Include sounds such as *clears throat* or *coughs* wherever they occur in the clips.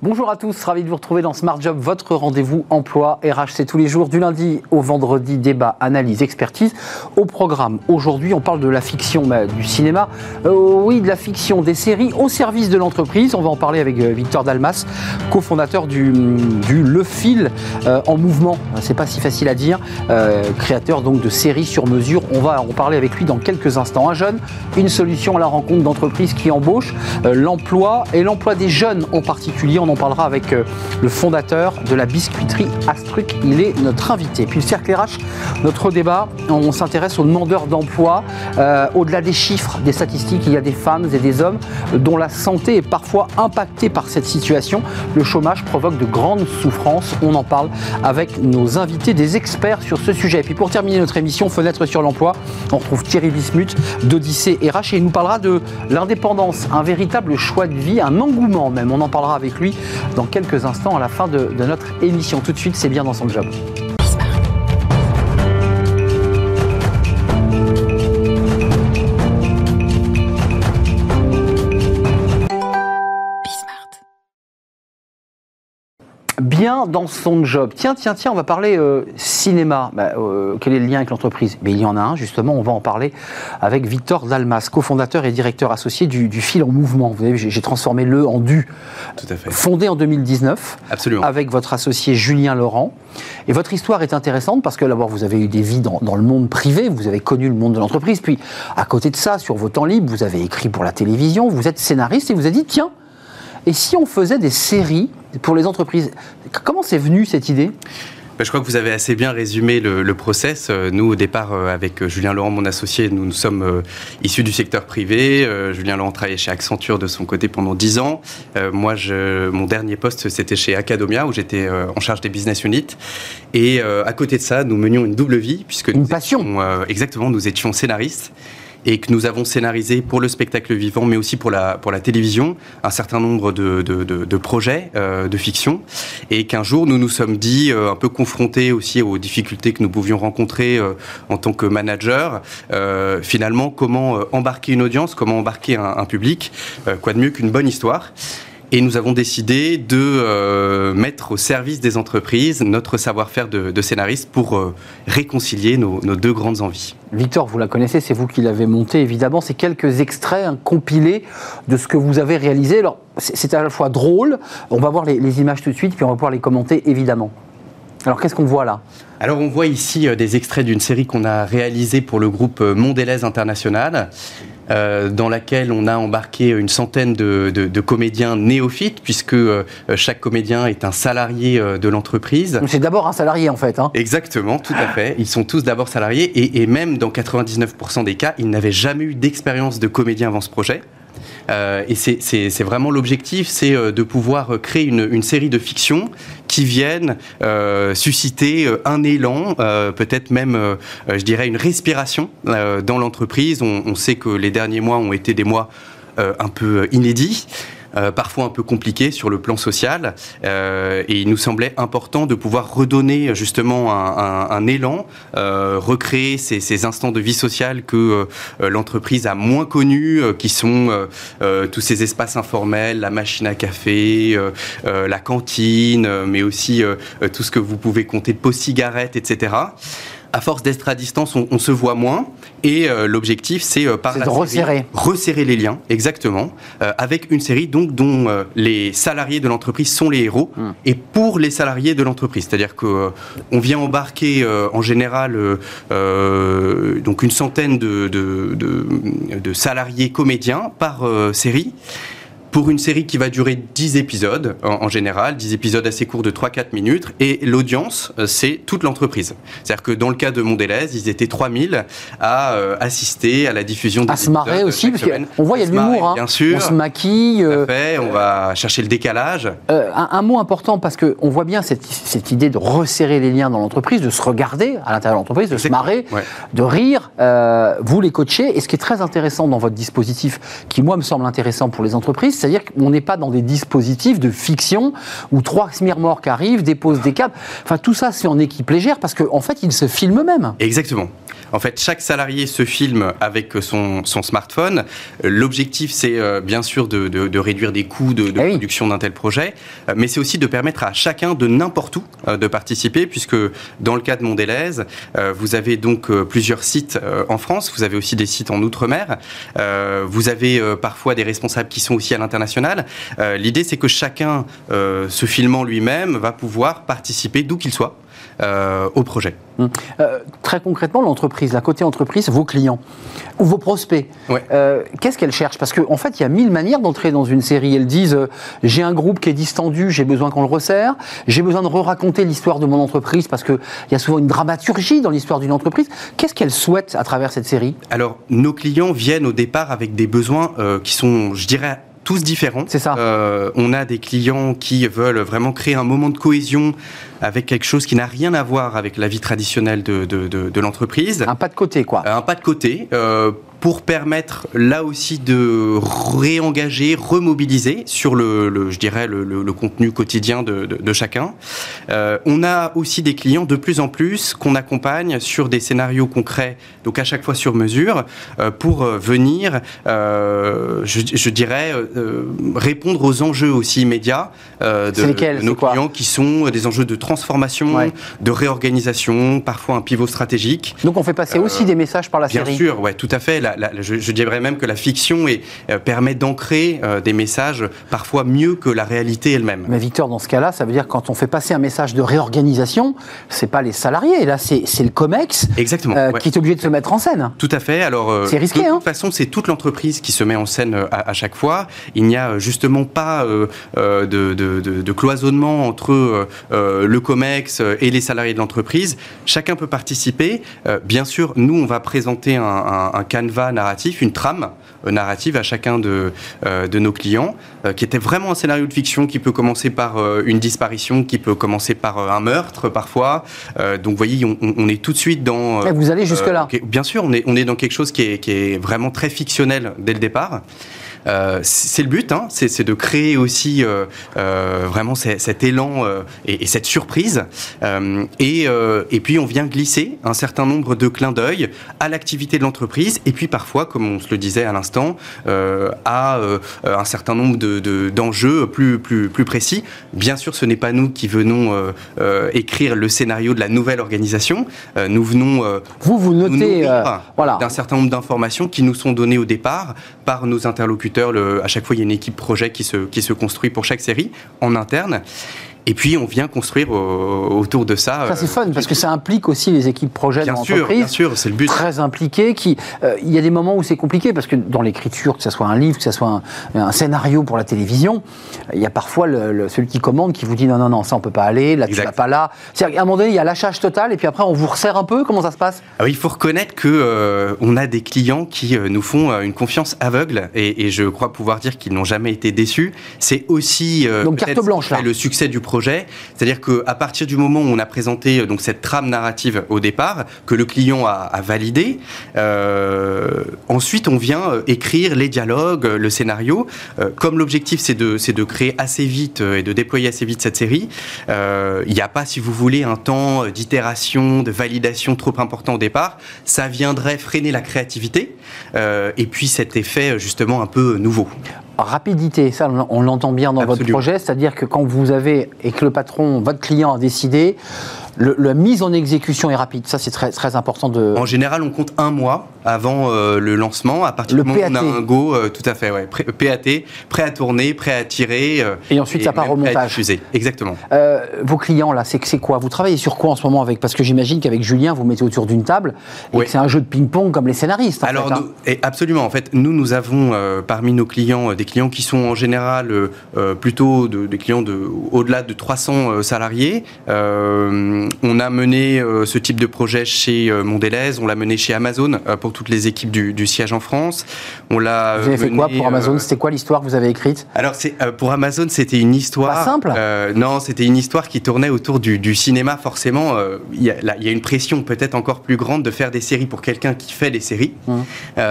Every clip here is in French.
Bonjour à tous, ravi de vous retrouver dans Smart Job, votre rendez-vous emploi RH. C'est tous les jours du lundi au vendredi, débat, analyse, expertise. Au programme, aujourd'hui, on parle de la fiction bah, du cinéma. Euh, oui, de la fiction des séries au service de l'entreprise. On va en parler avec euh, Victor Dalmas, cofondateur du, du Le Fil euh, en mouvement. C'est pas si facile à dire. Créateur donc de séries sur mesure. On va en parler avec lui dans quelques instants. Un jeune, une solution à la rencontre d'entreprises qui embauchent, l'emploi et l'emploi des jeunes en particulier. En parlera avec euh, le fondateur de la biscuiterie Astruc. Il est notre invité. Puis le cercle RH, notre débat, on s'intéresse aux demandeurs d'emploi. Euh, Au-delà des chiffres, des statistiques, il y a des femmes et des hommes dont la santé est parfois impactée par cette situation. Le chômage provoque de grandes souffrances. On en parle avec nos invités, des experts sur ce sujet. Et puis pour terminer notre émission, Fenêtre sur l'emploi, on retrouve Thierry Bismuth d'Odyssée RH et il nous parlera de l'indépendance, un véritable choix de vie, un engouement même. On en parlera avec lui dans quelques instants à la fin de, notre émission. Tout de suite, c'est bien dans son job. Bien dans son job. Tiens, tiens, tiens, on va parler euh, cinéma. Bah, euh, quel est le lien avec l'entreprise? Mais il y en a un, justement, on va en parler avec Victor Dalmas, cofondateur et directeur associé du, du Fil en Mouvement. Vous savez, j'ai j'ai transformé le en du. Tout à fait. Fondé en 2019 Absolument. avec votre associé Julien Laurent. Et votre histoire est intéressante parce que d'abord, vous avez eu des vies dans, dans le monde privé, vous avez connu le monde de l'entreprise. Puis, à côté de ça, sur vos temps libres, vous avez écrit pour la télévision, vous êtes scénariste et vous avez dit tiens, et si on faisait des séries pour les entreprises Comment c'est venu cette idée? Ben, Je crois que vous avez assez bien résumé le, le process. Euh, Nous, au départ, euh, avec euh, Julien Laurent, mon associé, nous, nous sommes euh, issus du secteur privé. Euh, Julien Laurent travaillait chez Accenture de son côté pendant 10 ans. Euh, moi, je, mon dernier poste, c'était chez Acadomia, où j'étais en charge des business units. Et à côté de ça, nous menions une double vie, puisque Une nous passion. étions, exactement, nous étions scénaristes. Et que nous avons scénarisé pour le spectacle vivant, mais aussi pour la, pour la télévision, un certain nombre de, de, de, projets euh, de fiction. Et qu'un jour, nous nous sommes dit, euh, un peu confrontés aussi aux difficultés que nous pouvions rencontrer euh, en tant que manager, finalement, comment embarquer une audience, comment embarquer un, public, quoi de mieux qu'une bonne histoire. Et nous avons décidé de euh, mettre au service des entreprises notre savoir-faire de, scénariste pour euh, réconcilier nos, deux grandes envies. Victor, vous la connaissez, c'est vous qui l'avez montée, évidemment. C'est quelques extraits hein, compilés de ce que vous avez réalisé. Alors, c'est à la fois drôle, on va voir les images tout de suite, puis on va pouvoir les commenter, évidemment. Alors, qu'est-ce qu'on voit là? Alors on voit ici euh, des extraits d'une série qu'on a réalisée pour le groupe euh, Mondelez International. euh, dans laquelle on a embarqué une centaine de, de- de comédiens néophytes, puisque euh, chaque comédien est un salarié euh, de l'entreprise. C'est d'abord un salarié, en fait. hein. Exactement, tout à fait. Ils sont tous d'abord salariés et, et même dans 99% des cas, ils n'avaient jamais eu d'expérience de comédien avant ce projet. Et c'est- vraiment l'objectif, c'est de pouvoir créer une, une série de fictions qui viennent euh, susciter euh, un élan, euh, peut-être même, je dirais, une respiration dans l'entreprise. On, on sait que les derniers mois ont été des mois un peu inédits. Euh, parfois un peu compliqués sur le plan social, euh, et il nous semblait important de pouvoir redonner justement un, élan, euh, recréer ces, instants de vie sociale que l'entreprise a moins connus, qui sont tous ces espaces informels, la machine à café, la cantine, mais aussi tout ce que vous pouvez compter de pots cigarettes, etc. À force d'être à distance, on, on se voit moins, et euh, l'objectif, c'est euh, par la de série, resserrer. resserrer les liens, exactement, euh, avec une série donc dont les salariés de l'entreprise sont les héros, Hmm. et pour les salariés de l'entreprise, c'est-à-dire que euh, on vient embarquer en général donc une centaine de, de, de- de salariés comédiens par série. Pour une série qui va durer 10 épisodes en, en général, 10 épisodes assez courts de 3-4 minutes, et l'audience, euh, c'est toute l'entreprise. C'est-à-dire que dans le cas de Mondelez, ils étaient 3000 à euh, assister à la diffusion des À se marrer aussi, parce qu'on voit, il y a de l'humour. hein. Bien sûr. On se maquille. Euh, fait, on va chercher le décalage. Euh, un, un mot important parce qu'on voit bien cette, cette idée de resserrer les liens dans l'entreprise, de se regarder à l'intérieur de l'entreprise, de se marrer, ouais. de rire. Vous les coachez. Et ce qui est très intéressant dans votre dispositif, qui moi me semble intéressant pour les entreprises, c'est-à-dire qu'on n'est pas dans des dispositifs de fiction où trois smirmorques arrivent, déposent des câbles. Enfin, tout ça, c'est en équipe légère parce qu'en en fait, ils se filment eux-mêmes. Exactement. En fait, chaque salarié se filme avec son, son smartphone. L'objectif, c'est bien sûr de, de, réduire des coûts de, de eh production d'un tel projet, mais c'est aussi de permettre à chacun de n'importe où de participer, puisque dans le cas de Mondelez, vous avez donc plusieurs sites en France, vous avez aussi des sites en Outre-mer, vous avez parfois des responsables qui sont aussi à l'international. L'idée, c'est que chacun, se filmant lui-même, va pouvoir participer d'où qu'il soit euh, au projet. Hum. Euh, très concrètement, l'entreprise, la côté entreprise, vos clients ou vos prospects, euh, qu'est-ce qu'elles cherchent Parce qu'en fait, il y a mille manières d'entrer dans une série. Elles disent j'ai un groupe qui est distendu, j'ai besoin qu'on le resserre, j'ai besoin de re-raconter l'histoire de mon entreprise parce qu'il y a souvent une dramaturgie dans l'histoire d'une entreprise. Qu'est-ce qu'elles souhaitent à travers cette série? Alors, nos clients viennent au départ avec des besoins qui sont, je dirais, tous différents. C'est ça. Euh, on a des clients qui veulent vraiment créer un moment de cohésion avec quelque chose qui n'a rien à voir avec la vie traditionnelle de, de, de, l'entreprise. Un pas de côté, quoi. Un pas de côté. Euh, pour permettre là aussi de réengager, remobiliser sur le, je dirais, le, contenu quotidien de, chacun. Euh, on a aussi des clients de plus en plus qu'on accompagne sur des scénarios concrets, donc à chaque fois sur mesure, euh, pour euh, venir, je, dirais, répondre aux enjeux aussi immédiats de, nos clients qui sont des enjeux de transformation, de réorganisation, parfois un pivot stratégique. Donc on fait passer aussi des messages par la série. Bien sûr, ouais, tout à fait je, dirais même que la fiction euh, permet d'ancrer euh, des messages parfois mieux que la réalité elle-même. Mais Victor, dans ce cas-là, ça veut dire quand on fait passer un message de réorganisation, c'est pas les salariés, là c'est le COMEX Exactement, euh, qui est obligé de se mettre en scène. Tout à fait. Alors, c'est risqué. De toute hein. façon, c'est toute l'entreprise qui se met en scène à, chaque fois. Il n'y a justement pas de, cloisonnement entre le COMEX et les salariés de l'entreprise. Chacun peut participer. bien sûr, nous, on va présenter un, un, un canevas narratif, une trame euh, narrative à chacun de, euh, de nos clients, euh, qui était vraiment un scénario de fiction qui peut commencer par une disparition, qui peut commencer par un meurtre parfois. donc vous voyez, on, est tout de suite dans... Et vous allez jusque-là Bien sûr, on est, on est dans quelque chose qui est, qui est vraiment très fictionnel dès le départ. Euh, c'est le but, hein, c'est de créer aussi euh, euh, vraiment cet élan et, cette surprise. Et, et, puis on vient glisser un certain nombre de clins d'œil à l'activité de l'entreprise et puis parfois, comme on se le disait à l'instant, à un certain nombre d'enjeux de, plus, plus, plus précis. Bien sûr, ce n'est pas nous qui venons écrire le scénario de la nouvelle organisation. nous venons vous vous notez voilà. d'un certain nombre d'informations qui nous sont données au départ par nos interlocuteurs à chaque fois, il y a une équipe projet qui se, construit pour chaque série en interne. Et puis on vient construire autour de ça. Ça c'est fun parce que ça implique aussi les équipes projet bien dans l'entreprise. Bien sûr, c'est le but. Très impliqué. Qui, euh, il y a des moments où c'est compliqué parce que dans l'écriture, que ce soit un livre, que ce soit un, scénario pour la télévision, il y a parfois le, celui qui commande qui vous dit non non non ça on peut pas aller, là tu vas pas là. à un moment donné il y a lâchage total et puis après on vous resserre un peu. Comment ça se passe? Ah Il faut reconnaître que euh, on a des clients qui euh, nous font une confiance aveugle et, et, je crois pouvoir dire qu'ils n'ont jamais été déçus. C'est aussi Donc carte blanche là. le succès du projet c'est-à-dire qu'à partir du moment où on a présenté euh, donc cette trame narrative au départ, que le client a, validé, euh, ensuite on vient euh, écrire les dialogues, le scénario. comme l'objectif c'est de, de créer assez vite et de déployer assez vite cette série, il n'y a pas, si vous voulez, un temps d'itération, de validation trop important au départ. Ça viendrait freiner la créativité et puis cet effet justement un peu nouveau rapidité, ça on l'entend bien dans votre projet, c'est-à-dire que quand vous avez et que le patron, votre client a décidé, la mise en exécution est rapide. Ça, c'est très, très important de. En général, on compte un mois avant euh, le lancement. À partir du moment où on a un go, euh, tout à fait, ouais. PAT, prêt à tourner, prêt à tirer. Euh, et ensuite, ça part au montage. Exactement. vos clients, là, c'est quoi? Vous travaillez sur quoi en ce moment avec? Parce que j'imagine qu'avec Julien, vous mettez autour d'une table et que c'est un jeu de ping-pong comme les scénaristes. Alors, hein. et absolument. En fait, nous, nous avons parmi nos clients des clients qui sont en général plutôt des clients de, au-delà de 300 salariés on a mené euh, ce type de projet chez euh, Mondelez, on l'a mené chez Amazon euh, pour toutes les équipes du, siège en France. On l'a. Vous avez fait quoi pour Amazon? C'était quoi l'histoire que vous avez écrite? Alors c'est pour Amazon, c'était une histoire. Pas simple. non, c'était une histoire qui tournait autour du, cinéma. Forcément, il y, a une pression peut-être encore plus grande de faire des séries pour quelqu'un qui fait des séries. Mmh.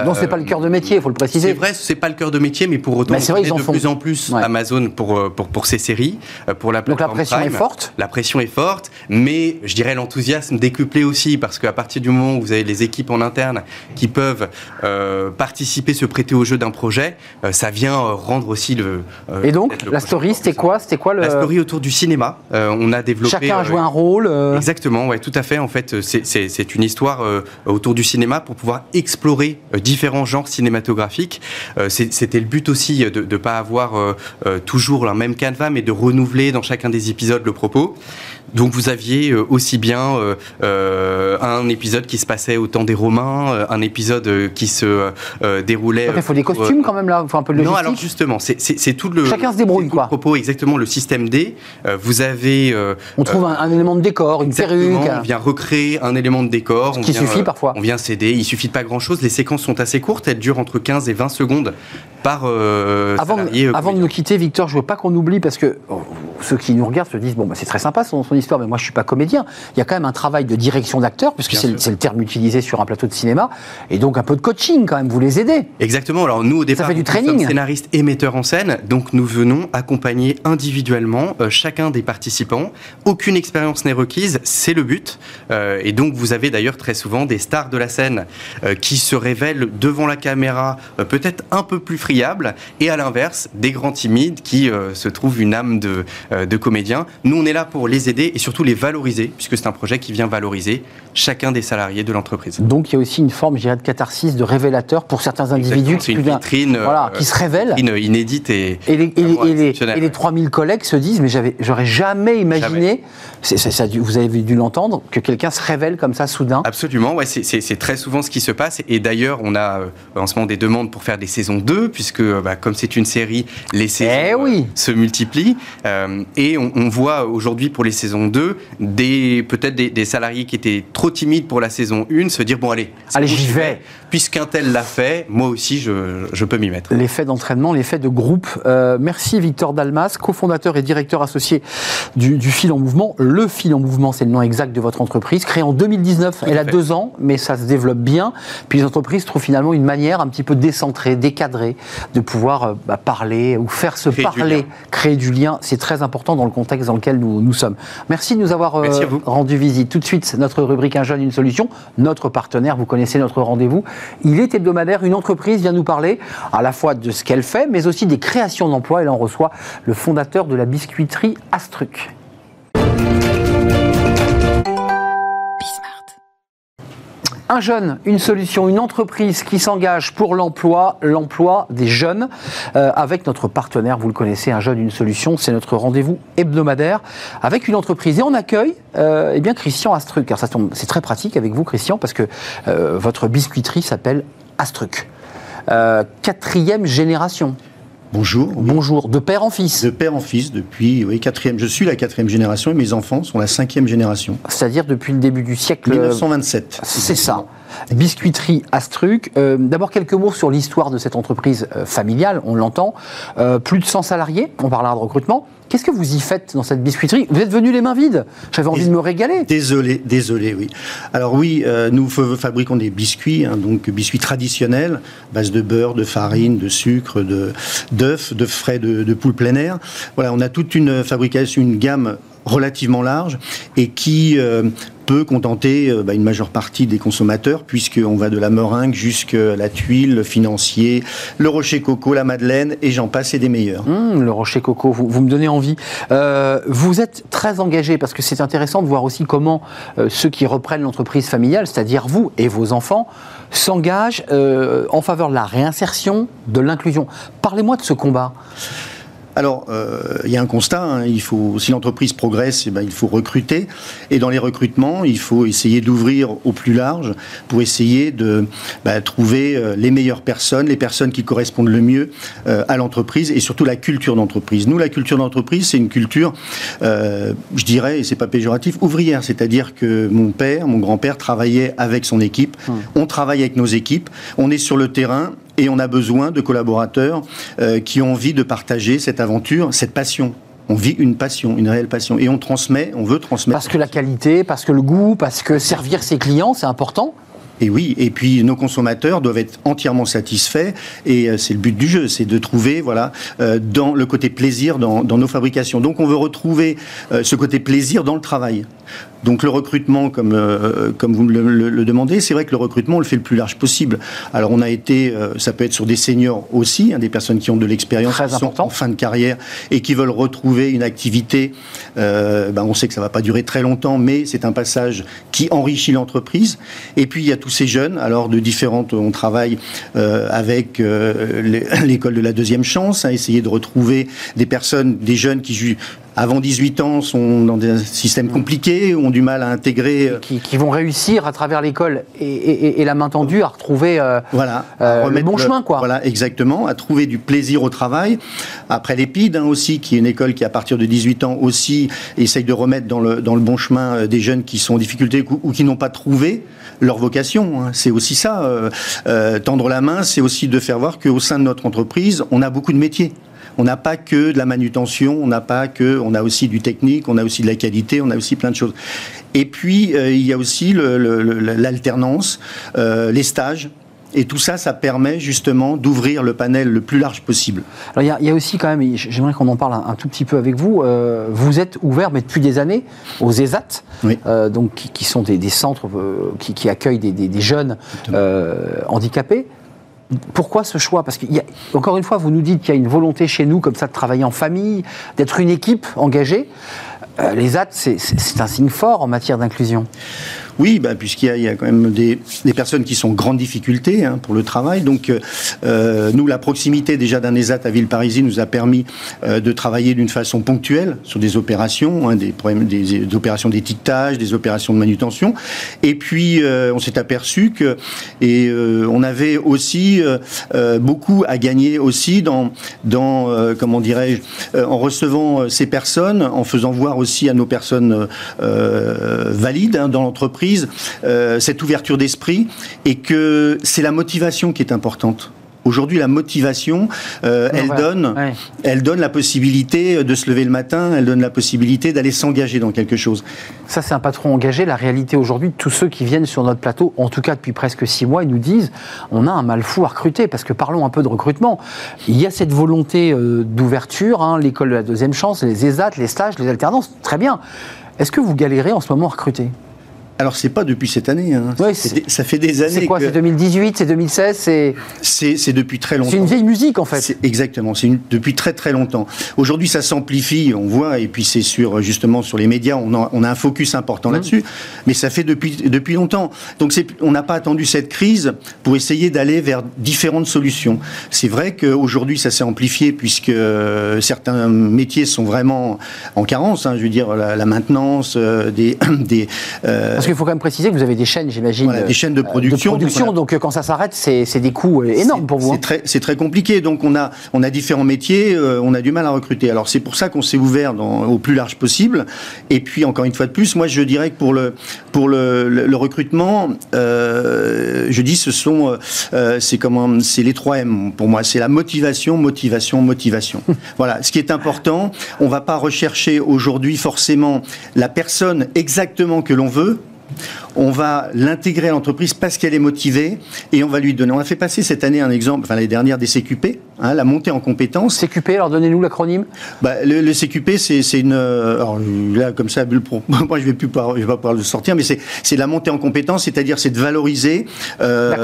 non, c'est pas le cœur de métier, il faut le préciser. C'est vrai, c'est pas le cœur de métier, mais pour autant, mais vrai, ils de plus en plus Amazon pour, pour, pour ces séries, pour la Donc la pression est forte? La pression est forte, mais je dirais l'enthousiasme décuplé aussi, parce qu'à partir du moment où vous avez les équipes en interne qui peuvent euh, participer, se prêter au jeu d'un projet, euh, ça vient euh, rendre aussi le. Et donc, la story, c'était quoi? C'était quoi le... La story autour du cinéma. on a développé. Chacun a joué un rôle. Exactement, ouais, tout à fait. En fait, c'est une histoire autour du cinéma pour pouvoir explorer différents genres cinématographiques. C'était le but aussi de ne pas avoir toujours la même canevas, mais de renouveler dans chacun des épisodes le propos. Donc vous aviez euh, aussi bien euh, euh, un épisode qui se passait au temps des Romains, un épisode qui se déroulait. Il faut des costumes quand même là, il faut un peu de logistique. Non, alors justement, c'est tout le. Chacun se débrouille quoi. Le propos exactement le système D. vous avez. on trouve un, élément de décor, une perruque. On vient recréer un élément de décor. Ce qui suffit parfois. On vient s'aider. Il suffit de pas grand chose. Les séquences sont assez courtes. Elles durent entre 15 et 20 secondes par avant, salarié. Avant de nous quitter, Victor, je veux pas qu'on oublie parce que oh, ceux qui nous regardent se disent bon, bah, c'est très sympa son, son histoire, mais moi je suis pas comédien. Il y a quand même un travail de direction d'acteur, puisque c'est le, terme utilisé sur un plateau de cinéma, et donc un peu de coaching quand même. Vous les aidez. Exactement. Alors nous au départ, Ça fait du training. nous sommes scénaristes et metteurs en scène, donc nous venons accompagner individuellement euh, chacun des participants. Aucune expérience n'est requise, c'est le but. Euh, et donc vous avez d'ailleurs très souvent des stars de la scène euh, qui se révèlent devant la caméra peut-être un peu plus friables, et à l'inverse des grands timides qui se trouvent une âme de, de comédien. Nous on est là pour les aider et surtout les valoriser, puisque c'est un projet qui vient valoriser chacun des salariés de l'entreprise. Donc il y a aussi une forme, je dirais, de catharsis, de révélateur pour certains individus qui, une vitrine, voilà, qui se révèlent. Une inédite et, et les, et les, 3000 collègues se disent, mais j'aurais jamais imaginé, ça, vous avez dû l'entendre, que quelqu'un se révèle comme ça soudain. Absolument, ouais, c'est très souvent ce qui se passe. Et d'ailleurs, on a euh, en ce moment des demandes pour faire des saisons 2, puisque bah, comme c'est une série, les saisons eh oui. Euh, se multiplient. Euh, et on, on voit aujourd'hui pour les saisons 2 des peut-être des, salariés qui étaient trop timides pour la saison 1 se dire bon allez, allez j'y vais. Puisqu'un tel l'a fait, moi aussi je, peux m'y mettre. L'effet d'entraînement, l'effet de groupe. Euh, merci Victor Dalmas, cofondateur et directeur associé du, Fil en Mouvement. Le Fil en Mouvement, c'est le nom exact de votre entreprise, créée en 2019. elle a deux ans, mais ça se développe bien. Puis l'entreprise trouve finalement une manière un petit peu décentrée, décadrée, de pouvoir euh, bah, parler ou faire se parler, créer du lien. C'est très important dans le contexte dans lequel nous, nous sommes. Merci de nous avoir euh, rendu visite. Tout de suite, notre rubrique Un jeune, une solution. Notre partenaire, vous connaissez notre rendez-vous. Il est hebdomadaire. Une entreprise vient nous parler à la fois de ce qu'elle fait, mais aussi des créations d'emplois. Elle en reçoit le fondateur de la biscuiterie Astruc. Un jeune, une solution, une entreprise qui s'engage pour l'emploi, l'emploi des jeunes, euh, avec notre partenaire, vous le connaissez, un jeune, une solution, c'est notre rendez-vous hebdomadaire avec une entreprise. Et on accueille euh, eh bien, Christian Astruc. Ça c'est très pratique avec vous, Christian, parce que euh, votre biscuiterie s'appelle Astruc. quatrième génération. Bonjour. Bonjour. De père en fils. De père en fils depuis, oui, quatrième. Je suis la quatrième génération et mes enfants sont la cinquième génération. C'est-à-dire depuis le début du siècle. 1927. C'est ça. Biscuiterie Astruc. Euh, d'abord quelques mots sur l'histoire de cette entreprise euh, familiale, on l'entend. Euh, plus de 100 salariés, on parlera de recrutement. Qu'est-ce que vous y faites dans cette biscuiterie? Vous êtes venu les mains vides. J'avais envie de me régaler. Désolé, désolé, oui. Alors oui, nous fabriquons des biscuits, hein, donc biscuits traditionnels, base de beurre, de farine, de sucre, de d'œufs, de frais de, de poule plein air. Voilà, on a toute une fabrication, une gamme relativement large et qui peut contenter euh, bah, une majeure partie des consommateurs, puisqu'on va de la meringue jusqu'à la tuile, le financier, le rocher coco, la madeleine, et j'en passe, et des meilleurs. Mmh, le rocher coco, vous, me donnez envie. Euh, vous êtes très engagé, parce que c'est intéressant de voir aussi comment euh, ceux qui reprennent l'entreprise familiale, c'est-à-dire vous et vos enfants, s'engagent en faveur de la réinsertion, de l'inclusion. Parlez-moi de ce combat. Alors, euh, il y a un constat, hein, il faut, si l'entreprise progresse, eh ben, il faut recruter. Et dans les recrutements, il faut essayer d'ouvrir au plus large pour essayer de bah, trouver euh, les meilleures personnes, les personnes qui correspondent le mieux euh, à l'entreprise et surtout la culture d'entreprise. Nous, la culture d'entreprise, c'est une culture, je dirais, et c'est pas péjoratif, ouvrière. C'est-à-dire que mon père, mon grand-père travaillait avec son équipe. Hum. On travaille avec nos équipes. On est sur le terrain et on a besoin de collaborateurs euh, qui ont envie de partager cette aventure, cette passion. On vit une passion, une réelle passion. Et on transmet, on veut transmettre. Parce que la qualité, parce que le goût, parce que servir ses clients, c'est important et oui, et puis nos consommateurs doivent être entièrement satisfaits, et euh, c'est le but du jeu, c'est de trouver, voilà, euh, dans le côté plaisir dans, nos fabrications. Donc on veut retrouver ce côté plaisir dans le travail. Donc le recrutement, comme, euh, comme vous le, demandez, c'est vrai que le recrutement, on le fait le plus large possible. Alors on a été, euh, ça peut être sur des seniors aussi, hein, des personnes qui ont de l'expérience, qui sont en fin de carrière et qui veulent retrouver une activité. Euh, ben, on sait que ça va pas durer très longtemps, mais c'est un passage qui enrichit l'entreprise. Et puis il y a tous ces jeunes, alors de différentes, on travaille avec *laughs* l'école de la deuxième chance, à essayer de retrouver des personnes, des jeunes qui avant 18 ans sont dans des systèmes compliqués, ont du mal à intégrer. Euh, qui, vont réussir à travers l'école et, la main tendue à retrouver euh, voilà, euh, le bon chemin. Quoi. Voilà, exactement, à trouver du plaisir au travail. Après l'EPID hein, aussi, qui est une école qui à partir de 18 ans aussi essaye de remettre dans le, dans le bon chemin des jeunes qui sont en difficulté ou, qui n'ont pas trouvé leur vocation. Hein. C'est aussi ça. tendre la main, c'est aussi de faire voir qu'au sein de notre entreprise, on a beaucoup de métiers on n'a pas que de la manutention, on n'a pas que, on a aussi du technique, on a aussi de la qualité, on a aussi plein de choses. Et puis euh, il y a aussi l'alternance, euh, les stages. Et tout ça, ça permet justement d'ouvrir le panel le plus large possible. Alors il y, a aussi quand même, j'aimerais qu'on en parle un, tout petit peu avec vous. Euh, vous êtes ouvert, mais depuis des années, aux ESAT, donc qui, sont des, centres qui, accueillent des, jeunes handicapés. Pourquoi ce choix? Parce qu'encore une fois, vous nous dites qu'il y a une volonté chez nous, comme ça, de travailler en famille, d'être une équipe engagée. Euh, les AT, c'est un signe fort en matière d'inclusion. Oui, bah, puisqu'il y, a quand même des, personnes qui sont en grande difficulté hein, pour le travail. Donc, euh, euh, nous, la proximité déjà d'un ESAT à Villeparisis nous a permis euh, de travailler d'une façon ponctuelle sur des opérations, hein, des, problèmes, des, opérations d'étiquetage, des opérations de manutention. Et puis, on s'est aperçu que, et on avait aussi beaucoup à gagner aussi dans, dans comment dirais-je, en recevant ces personnes, en faisant voir aussi à nos personnes valides hein, dans l'entreprise euh, cette ouverture d'esprit, et que c'est la motivation qui est importante. Aujourd'hui, la motivation, euh, elle, donne, elle donne la possibilité de se lever le matin, elle donne la possibilité d'aller s'engager dans quelque chose. Ça, c'est un patron engagé. La réalité aujourd'hui, tous ceux qui viennent sur notre plateau, en tout cas depuis presque six mois, ils nous disent on a un mal fou à recruter. Parce que parlons un peu de recrutement. Il y a cette volonté euh, d'ouverture, hein, l'école de la deuxième chance, les ESAT, les stages, les alternances, très bien. Est-ce que vous galérez en ce moment à recruter? Alors c'est pas depuis cette année, hein. ça fait des années. C'est quoi C'est 2018, c'est 2016, c'est. C'est depuis très longtemps. C'est une vieille musique en fait. Exactement, c'est depuis très très longtemps. Aujourd'hui, ça s'amplifie, on voit, et puis c'est sur justement sur les médias, on a, on a un focus important mmh. là-dessus, mais ça fait depuis depuis longtemps. Donc on n'a pas attendu cette crise pour essayer d'aller vers différentes solutions. C'est vrai qu'aujourd'hui, ça s'est amplifié puisque euh, certains métiers sont vraiment en carence. Hein, je veux dire la, maintenance, euh, des *coughs* des. Euh, il faut quand même préciser que vous avez des chaînes, j'imagine. des chaînes de production. donc, euh, quand ça s'arrête, c'est des coûts euh, énormes pour vous. C'est hein. très, très, compliqué. Donc on a, on a différents métiers, on a du mal à recruter. Alors c'est pour ça qu'on s'est ouvert dans, au plus large possible. Et puis encore une fois de plus, moi je dirais que pour le, pour le, le, recrutement, je dis ce sont, c'est comment, c'est les trois M pour moi. C'est la motivation, motivation, motivation. *laughs* voilà. Ce qui est important, on va pas rechercher aujourd'hui forcément la personne exactement que l'on veut on va l'intégrer à l'entreprise parce qu'elle est motivée et on va lui donner. On a fait passer cette année un exemple, enfin l'année dernière, des CQP, hein, la montée en compétences. CQP, alors donnez-nous l'acronyme. Bah, le, CQP, c'est une. Euh, alors là, comme ça, *laughs* moi je vais plus je vais pas pouvoir le sortir, mais c'est la montée en compétences, c'est-à-dire c'est de valoriser. Euh,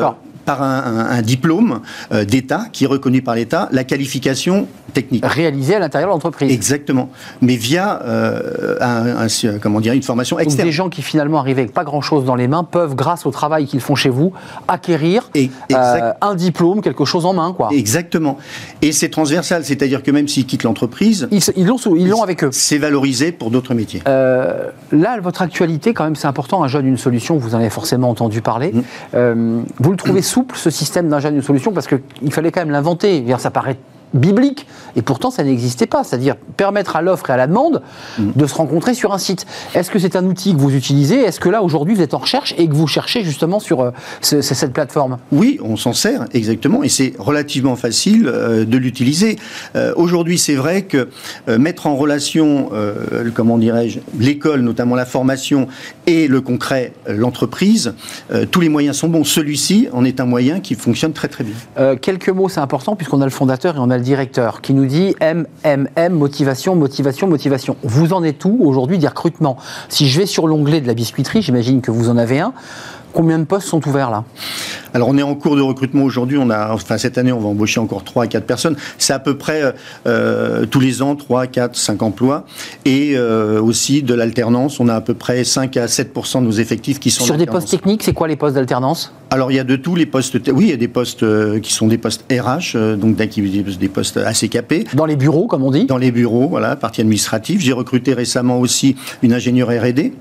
par un, diplôme euh, d'État qui est reconnu par l'État, la qualification technique. Réalisée à l'intérieur de l'entreprise. Exactement. Mais via euh, un, comment dire, une formation externe. Donc des gens qui finalement arrivent avec pas grand-chose dans les mains peuvent, grâce au travail qu'ils font chez vous, acquérir euh, un diplôme, quelque chose en main. Quoi. Exactement. Et c'est transversal, c'est-à-dire que même s'ils quittent l'entreprise... Ils l'ont ils l'ont avec eux. C'est valorisé pour d'autres métiers. là, votre actualité, quand même, c'est important. Un jeune, une solution, vous en avez forcément entendu parler. Mm. vous le trouvez *clears throat* ce système d'un une solution Parce qu'il fallait quand même l'inventer. Ça paraît biblique. Et pourtant, ça n'existait pas. C'est-à-dire permettre à l'offre et à la demande mm. de se rencontrer sur un site. Est-ce que c'est un outil que vous utilisez? Est-ce que là, aujourd'hui, vous êtes en recherche et que vous cherchez justement sur euh, cette plateforme? Oui, on s'en sert, exactement. Et c'est relativement facile euh, de l'utiliser. Euh, aujourd'hui, c'est vrai que mettre en relation, comment dirais-je, l'école, notamment la formation, et le concret, l'entreprise, tous les moyens sont bons. Celui-ci en est un moyen qui fonctionne très très bien. quelques mots, c'est important, puisqu'on a le fondateur et on a le directeur qui nous dit M, M, M, motivation, motivation, motivation. Vous en êtes où aujourd'hui des recrutements Si je vais sur l'onglet de la biscuiterie, j'imagine que vous en avez un. Combien de postes sont ouverts là Alors on est en cours de recrutement aujourd'hui. On a, enfin cette année, on va embaucher encore 3 à 4 personnes. C'est à peu près euh, tous les ans 3, 4, 5 emplois. Et euh, aussi de l'alternance. On a à peu près 5 à 7% de nos effectifs qui sont Sur des postes techniques, c'est quoi les postes d'alternance alors il y a de tous les postes. Oui, il y a des postes euh, qui sont des postes RH, donc des postes assez capés. Dans les bureaux, comme on dit. Dans les bureaux, voilà, partie administrative. J'ai recruté récemment aussi une ingénieure R&D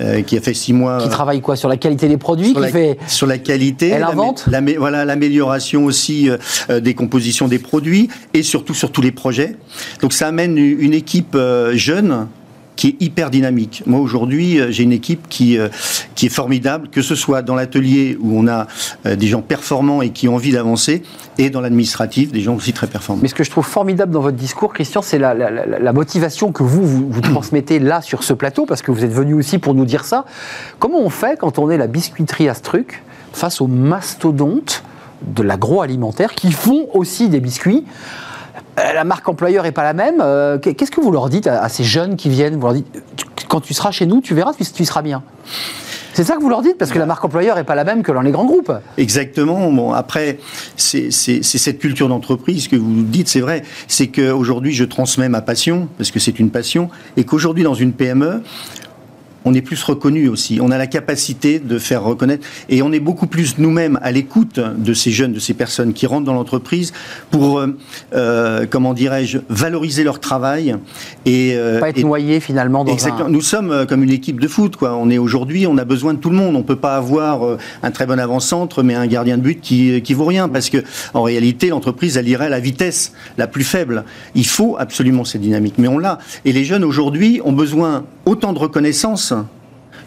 euh, qui a fait six mois. Qui travaille quoi Sur la qualité des produits sur, qui la, fait... sur la qualité. Elle invente la, Voilà, l'amélioration aussi euh, euh, des compositions des produits et surtout sur tous les projets. Donc ça amène une équipe jeune qui est hyper dynamique. Moi, aujourd'hui, euh, j'ai une équipe qui, euh, qui est formidable, que ce soit dans l'atelier où on a euh, des gens performants et qui ont envie d'avancer, et dans l'administratif, des gens aussi très performants. Mais ce que je trouve formidable dans votre discours, Christian, c'est la, motivation que vous, vous, transmettez là sur ce plateau, parce que vous êtes venu aussi pour nous dire ça. Comment on fait quand on est la biscuiterie Astruc face aux mastodontes de l'agroalimentaire qui font aussi des biscuits la marque employeur n'est pas la même. Euh, qu'est-ce que vous leur dites à, ces jeunes qui viennent? Vous leur dites, quand tu seras chez nous, tu verras, tu, tu seras bien. C'est ça que vous leur dites? Parce que la marque employeur n'est pas la même que dans les grands groupes. Exactement. Bon, après, c'est cette culture d'entreprise que vous dites, c'est vrai. C'est qu'aujourd'hui, je transmets ma passion, parce que c'est une passion, et qu'aujourd'hui, dans une PME, on est plus reconnu aussi. On a la capacité de faire reconnaître et on est beaucoup plus nous-mêmes à l'écoute de ces jeunes, de ces personnes qui rentrent dans l'entreprise pour, euh, euh, comment dirais-je, valoriser leur travail et euh, pas être noyé finalement dans exactement. Nous sommes comme une équipe de foot, quoi. On est aujourd'hui, on a besoin de tout le monde. On peut pas avoir un très bon avant-centre, mais un gardien de but qui qui vaut rien parce que en réalité, l'entreprise elle irait à la vitesse la plus faible. Il faut absolument cette dynamique, mais on l'a. Et les jeunes aujourd'hui ont besoin autant de reconnaissance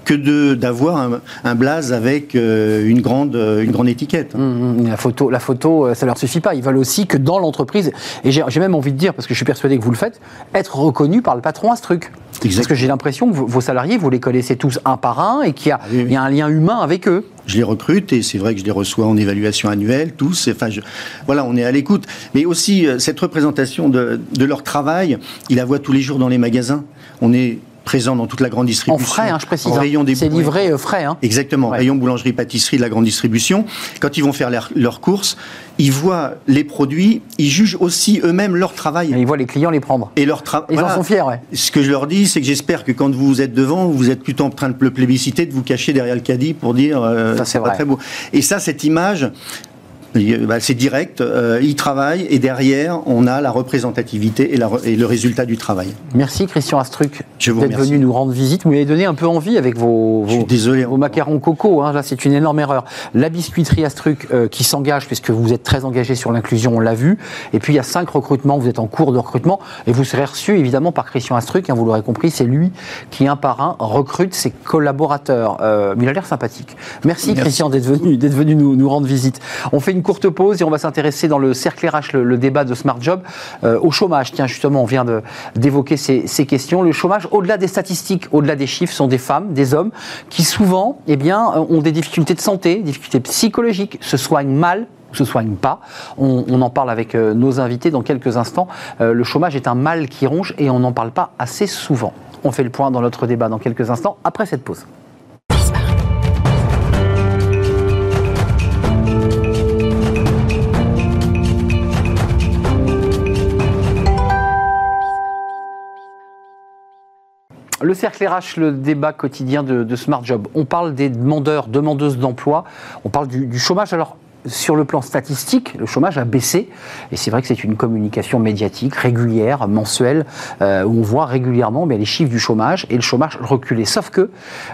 que d'avoir un, un, blaze avec euh, une, grande, euh, une grande étiquette. Mmh, mmh. la photo, la photo, euh, ça leur suffit pas. Ils veulent aussi que dans l'entreprise, et j'ai même envie de dire, parce que je suis persuadé que vous le faites, être reconnu par le patron à ce truc. Parce que j'ai l'impression que vos salariés, vous les connaissez tous un par un et qu'il y, a, ah y a un lien humain avec eux. Je les recrute et c'est vrai que je les reçois en évaluation annuelle, tous. Enfin, voilà, on est à l'écoute. Mais aussi, cette représentation de, de leur travail, ils la voient tous les jours dans les magasins. On est présent dans toute la grande distribution. En frais, hein, je précise. En hein. rayon des C'est livré euh, frais. Hein. Exactement. Rayon boulangerie, pâtisserie de la grande distribution. Quand ils vont faire leurs courses, ils voient les produits, ils jugent aussi eux-mêmes leur travail. Et ils voient les clients les prendre. Et leur Ils en sont fiers, ouais. Ce que je leur dis, c'est que j'espère que quand vous êtes devant, vous êtes plutôt en train de le plébisciter, de vous cacher derrière le caddie pour dire euh, ça c'est pas très beau. Et ça, cette image, c'est direct, euh, il travaille et derrière, on a la représentativité et, le résultat du travail. Merci Christian Astruc d'être venu nous rendre visite. Vous m'avez donné un peu envie avec vos, désolé, vos macarons coco. Hein. là, c'est une énorme erreur. La biscuiterie Astruc euh, qui s'engage, puisque vous êtes très engagé sur l'inclusion, on l'a vu. Et puis, il y a cinq recrutements, vous êtes en cours de recrutement et vous serez reçu évidemment par Christian Astruc. Hein, vous l'aurez compris, c'est lui qui, un par un, recrute ses collaborateurs. Euh, il a l'air sympathique. Merci, Christian d'être venu, d'être venu nous, nous rendre visite. On fait une courte pause et on va s'intéresser dans le cercle RH, le, débat de Smart Job, euh, au chômage. Tiens, justement, on vient d'évoquer ces, questions. Le chômage, au-delà des statistiques, au-delà des chiffres, sont des femmes, des hommes qui souvent eh bien, euh, ont des difficultés de santé, difficultés psychologiques, se soignent mal se soignent pas. On, on, en parle avec euh, nos invités dans quelques instants. le chômage est un mal qui ronge et on n'en parle pas assez souvent. On fait le point dans notre débat dans quelques instants après cette pause. Le cercle RH, le débat quotidien de, Smart Job. On parle des demandeurs, demandeuses d'emploi. On parle du, du chômage. Alors, sur le plan statistique, le chômage a baissé. Et c'est vrai que c'est une communication médiatique régulière, mensuelle, euh, où on voit régulièrement les chiffres du chômage et le chômage reculer. Sauf que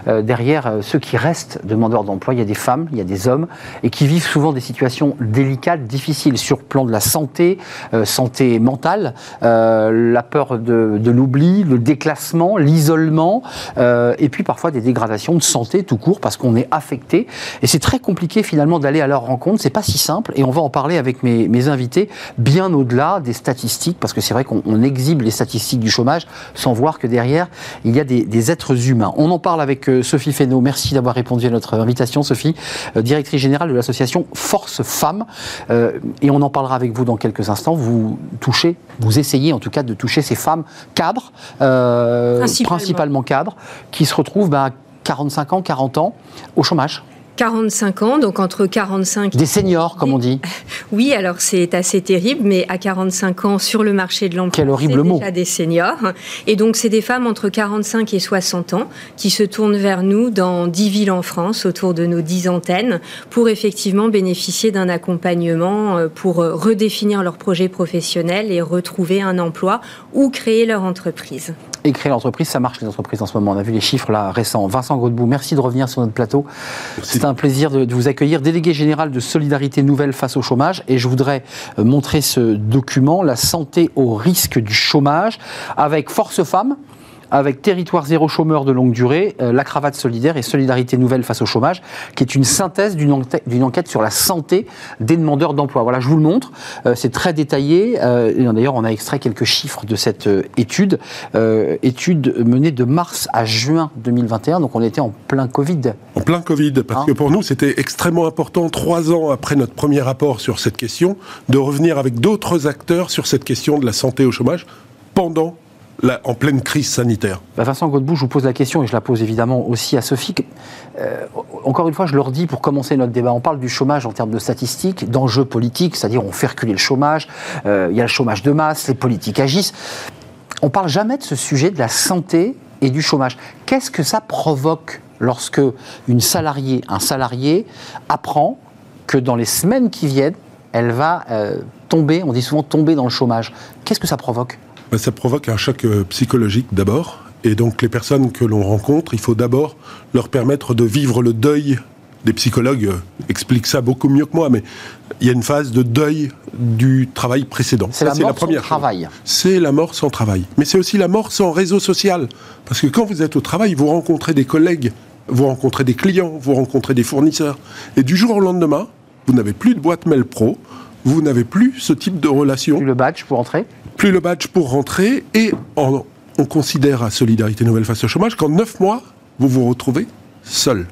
euh, derrière euh, ceux qui restent demandeurs d'emploi, il y a des femmes, il y a des hommes, et qui vivent souvent des situations délicates, difficiles, sur le plan de la santé, santé mentale, la peur de l'oubli, le déclassement, l'isolement, et puis parfois des dégradations de santé tout court parce qu'on est affecté. Et c'est très compliqué finalement d'aller à leur rencontre c'est pas si simple et on va en parler avec mes, invités bien au-delà des statistiques parce que c'est vrai qu'on exhibe les statistiques du chômage sans voir que derrière il y a des, êtres humains. On en parle avec euh, Sophie Fesneau. Merci d'avoir répondu à notre invitation, Sophie, euh, directrice générale de l'association Force Femmes. Euh, et on en parlera avec vous dans quelques instants. Vous touchez, vous essayez en tout cas de toucher ces femmes cadres, principalement. cadres, qui se retrouvent à 45 ans, 40 ans au chômage. 45 ans, donc entre 45... Des seniors, comme on dit. *laughs* Oui, alors c'est assez terrible, mais à 45 ans sur le marché de l'emploi, Quel horrible mot. déjà des seniors. Et donc c'est des femmes entre 45 et 60 ans qui se tournent vers nous dans 10 villes en France, autour de nos 10 antennes, pour effectivement bénéficier d'un accompagnement euh, pour euh, redéfinir leur projet professionnel et retrouver un emploi ou créer leur entreprise et créer l'entreprise. Ça marche les entreprises en ce moment. On a vu les chiffres là récents. Vincent Godbout, merci de revenir sur notre plateau. C'est un plaisir de, vous accueillir. Délégué général de Solidarité Nouvelle face au chômage. Et je voudrais euh, montrer ce document, La santé au risque du chômage, avec Force Femmes avec Territoire zéro chômeur de longue durée, euh, la cravate solidaire et Solidarité nouvelle face au chômage, qui est une synthèse d'une enquête, sur la santé des demandeurs d'emploi. Voilà, je vous le montre, euh, c'est très détaillé. Euh, D'ailleurs, on a extrait quelques chiffres de cette étude, étude menée de mars à juin 2021, donc on était en plein Covid. En plein Covid, parce hein que pour nous, c'était extrêmement important, trois ans après notre premier rapport sur cette question, de revenir avec d'autres acteurs sur cette question de la santé au chômage pendant en pleine crise sanitaire bah Vincent Godbout, je vous pose la question et je la pose évidemment aussi à Sophie. Euh, encore une fois, je leur dis pour commencer notre débat, on parle du chômage en termes de statistiques, d'enjeux politiques, c'est-à-dire on fait reculer le chômage, euh, il y a le chômage de masse, les politiques agissent. On parle jamais de ce sujet de la santé et du chômage. Qu'est-ce que ça provoque lorsque une salariée, un salarié apprend que dans les semaines qui viennent, elle va euh, tomber, on dit souvent tomber dans le chômage? Qu'est-ce que ça provoque? Ça provoque un choc euh, psychologique d'abord. Et donc les personnes que l'on rencontre, il faut d'abord leur permettre de vivre le deuil. Des psychologues euh, expliquent ça beaucoup mieux que moi, mais il y a une phase de deuil du travail précédent. C'est la mort sans travail. C'est la mort sans travail. Mais c'est aussi la mort sans réseau social. Parce que quand vous êtes au travail, vous rencontrez des collègues, vous rencontrez des clients, vous rencontrez des fournisseurs. Et du jour au lendemain, vous n'avez plus de boîte mail pro, vous n'avez plus ce type de relation. Plus le badge pour entrer plus le badge pour rentrer, et on considère à Solidarité Nouvelle face au chômage qu'en neuf mois, vous vous retrouvez seul.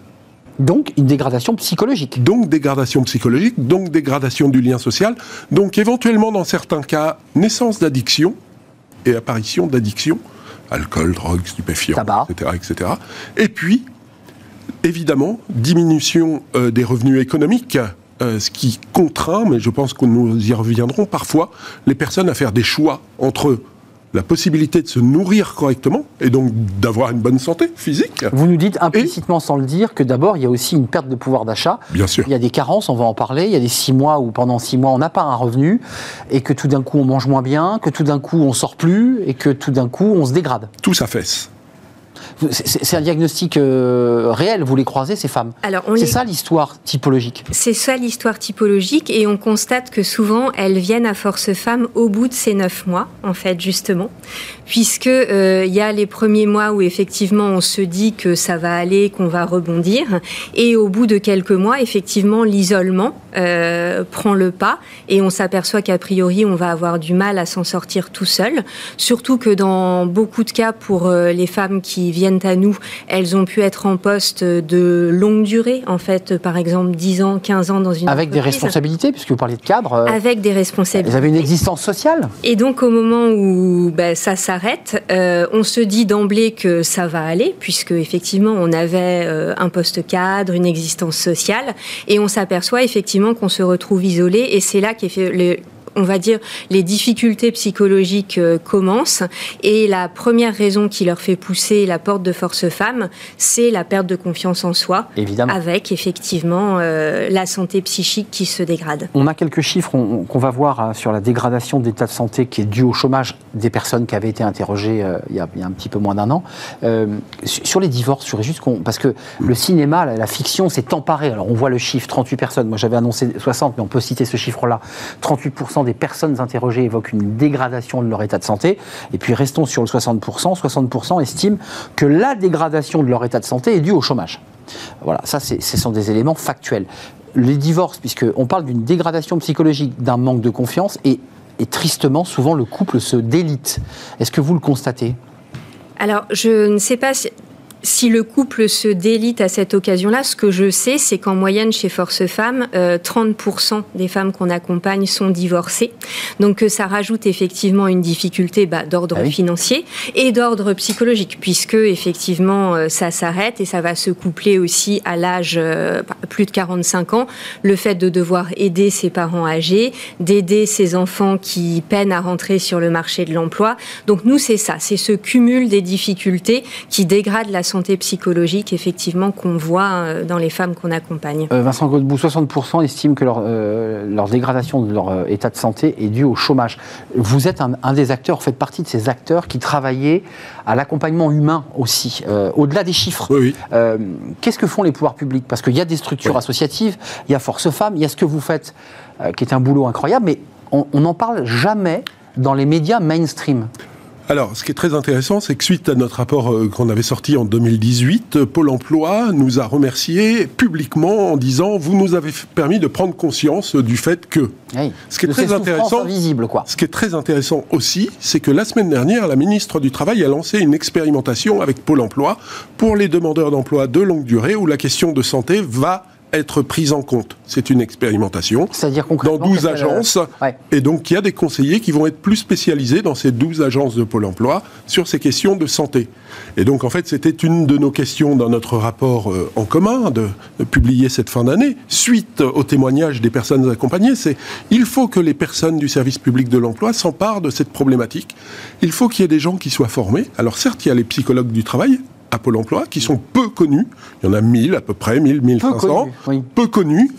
Donc une dégradation psychologique. Donc dégradation psychologique, donc dégradation du lien social, donc éventuellement dans certains cas naissance d'addiction et apparition d'addiction, alcool, drogue, stupéfiants, etc., etc. Et puis évidemment diminution euh, des revenus économiques euh, ce qui contraint, mais je pense que nous y reviendrons parfois, les personnes à faire des choix entre la possibilité de se nourrir correctement et donc d'avoir une bonne santé physique. Vous nous dites implicitement sans le dire que d'abord il y a aussi une perte de pouvoir d'achat. Bien sûr. Il y a des carences, on va en parler. Il y a des six mois où pendant six mois on n'a pas un revenu et que tout d'un coup on mange moins bien, que tout d'un coup on sort plus et que tout d'un coup on se dégrade. Tout s'affaisse. C'est un diagnostic euh, réel, vous les croisez, ces femmes C'est ça l'histoire typologique C'est ça l'histoire typologique, et on constate que souvent, elles viennent à force femme au bout de ces neuf mois, en fait, justement, puisque euh, il y a les premiers mois où effectivement on se dit que ça va aller, qu'on va rebondir, et au bout de quelques mois, effectivement, l'isolement euh, prend le pas, et on s'aperçoit qu'a priori, on va avoir du mal à s'en sortir tout seul, surtout que dans beaucoup de cas, pour les femmes qui viennent à nous, elles ont pu être en poste de longue durée, en fait, par exemple 10 ans, 15 ans dans une Avec des responsabilités, puisque vous parlez de cadre. Euh, Avec des responsabilités. Vous avez une existence sociale. Et donc au moment où ben, ça s'arrête, euh, on se dit d'emblée que ça va aller, puisque effectivement on avait euh, un poste cadre, une existence sociale, et on s'aperçoit effectivement qu'on se retrouve isolé, et c'est là le on va dire, les difficultés psychologiques euh, commencent. Et la première raison qui leur fait pousser la porte de Force Femmes, c'est la perte de confiance en soi. Évidemment. Avec effectivement euh, la santé psychique qui se dégrade. On a quelques chiffres qu'on va voir hein, sur la dégradation d'état de santé qui est due au chômage des personnes qui avaient été interrogées euh, il, y a, un petit peu moins d'un an. sur les divorces, je juste parce que le cinéma, la, fiction, s'est emparé. Alors on voit le chiffre, 38 personnes. Moi j'avais annoncé 60, mais on peut citer ce chiffre-là. 38% des personnes interrogées évoquent une dégradation de leur état de santé. Et puis restons sur le 60%. 60% estiment que la dégradation de leur état de santé est due au chômage. Voilà, ça, ce sont des éléments factuels. Les divorces, puisqu'on parle d'une dégradation psychologique, d'un manque de confiance, et, et tristement, souvent, le couple se délite. Est-ce que vous le constatez? Alors, je ne sais pas si, si le couple se délite à cette occasion-là, ce que je sais, c'est qu'en moyenne, chez Force Femmes, 30% euh, des femmes qu'on accompagne sont divorcées. Donc, euh, ça rajoute effectivement une difficulté bah, d'ordre ah financier et d'ordre psychologique, puisque effectivement, euh, ça s'arrête et ça va se coupler aussi à l'âge plus de 45 ans. Le fait de devoir aider ses parents âgés, d'aider ses enfants qui peinent à rentrer sur le marché de l'emploi. Donc, nous, c'est ça, c'est ce cumul des difficultés qui dégrade la santé santé psychologique, effectivement, qu'on voit euh, dans les femmes qu'on accompagne. Euh, Vincent Godbout, 60% estiment que leur, euh, leur, dégradation de leur état de santé est due au chômage. Vous êtes un, des acteurs, vous faites partie de ces acteurs qui travaillaient à l'accompagnement humain aussi, au-delà des chiffres. Oui, Qu'est-ce que font les pouvoirs publics? Parce qu'il y a des structures associatives, il y a Force Femmes, il y a ce que vous faites, qui est un boulot incroyable, mais on n'en parle jamais dans les médias mainstream. Alors, ce qui est très intéressant, c'est que suite à notre rapport euh, qu'on avait sorti en 2018, euh, Pôle Emploi nous a remerciés publiquement en disant vous nous avez permis de prendre conscience du fait que. ce qui est très intéressant, visible, quoi. Ce qui est très intéressant aussi, c'est que la semaine dernière, la ministre du Travail a lancé une expérimentation avec Pôle Emploi pour les demandeurs d'emploi de longue durée où la question de santé va être prise en compte. C'est une expérimentation. C'est-à-dire Dans 12 agences. Et donc, il y a des conseillers qui vont être plus spécialisés dans ces 12 agences de Pôle emploi sur ces questions de santé. Et donc, en fait, c'était une de nos questions dans notre rapport euh, en commun de, de, publier cette fin d'année, suite au témoignage des personnes accompagnées. C'est il faut que les personnes du service public de l'emploi s'emparent de cette problématique. Il faut qu'il y ait des gens qui soient formés. Alors, certes, il y a les psychologues du travail, à Pôle emploi qui sont peu connus. Il y en a 1000 à peu près, 1000, 1500. Peu connus.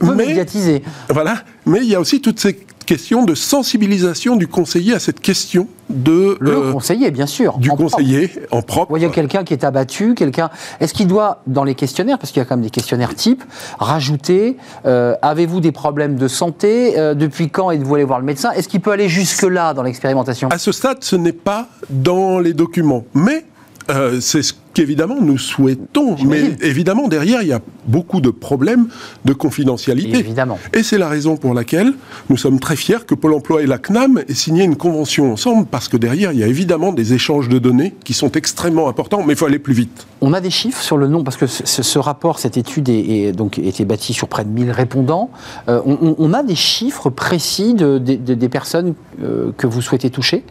Peu mais, médiatisés. Voilà. Mais il y a aussi toutes ces questions de sensibilisation du conseiller à cette question de le euh, conseiller bien sûr du conseiller en propre. Y a quelqu'un qui est abattu, quelqu'un. Est-ce qu'il doit dans les questionnaires, parce qu'il y a quand même des questionnaires types, rajouter euh, avez-vous des problèmes de santé euh, Depuis quand êtes-vous allé voir le médecin? Est-ce qu'il peut aller jusque là dans l'expérimentation? À ce stade, ce n'est pas dans les documents, mais euh, c'est ce qu'évidemment nous souhaitons. Mais évidemment, derrière, il y a beaucoup de problèmes de confidentialité. Évidemment. Et c'est la raison pour laquelle nous sommes très fiers que Pôle emploi et la CNAM aient signé une convention ensemble, parce que derrière, il y a évidemment des échanges de données qui sont extrêmement importants, mais il faut aller plus vite. On a des chiffres sur le nom, parce que ce, rapport, cette étude, est, donc, été bâti sur près de 1000 répondants. Euh, on, a des chiffres précis de, des personnes euh, que vous souhaitez toucher?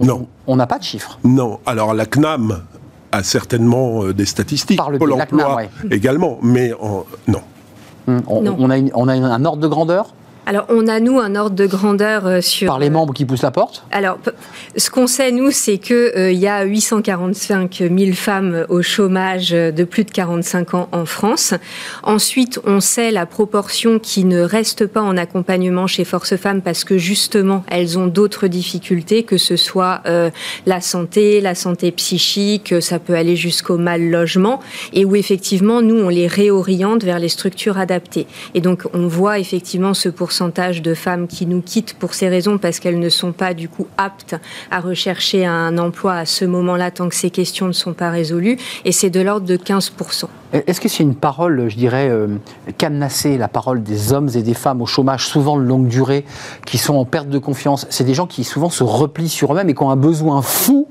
Non. On n'a pas de chiffres. Non. Alors la CNAM a certainement euh, des statistiques. Par le Pôle emploi également, mais non. Hum, on, a on, a un ordre de grandeur alors, on a, nous, un ordre de grandeur euh, sur... Par les membres qui poussent la porte? Alors, ce qu'on sait, nous, c'est qu'il euh, il y a 845 000 femmes au chômage de plus de 45 ans en France. Ensuite, on sait la proportion qui ne reste pas en accompagnement chez Force Femmes parce que, justement, elles ont d'autres difficultés, que ce soit euh, la santé, la santé psychique, ça peut aller jusqu'au mal logement, et où, effectivement, nous, on les réoriente vers les structures adaptées. Et donc, on voit, effectivement, ce pourcentage de femmes qui nous quittent pour ces raisons parce qu'elles ne sont pas du coup aptes à rechercher un emploi à ce moment-là tant que ces questions ne sont pas résolues et c'est de l'ordre de 15%. Est-ce que c'est une parole, je dirais, euh, la parole des hommes et des femmes au chômage, souvent de longue durée, qui sont en perte de confiance? C'est des gens qui souvent se replient sur eux-mêmes et qui ont un besoin fou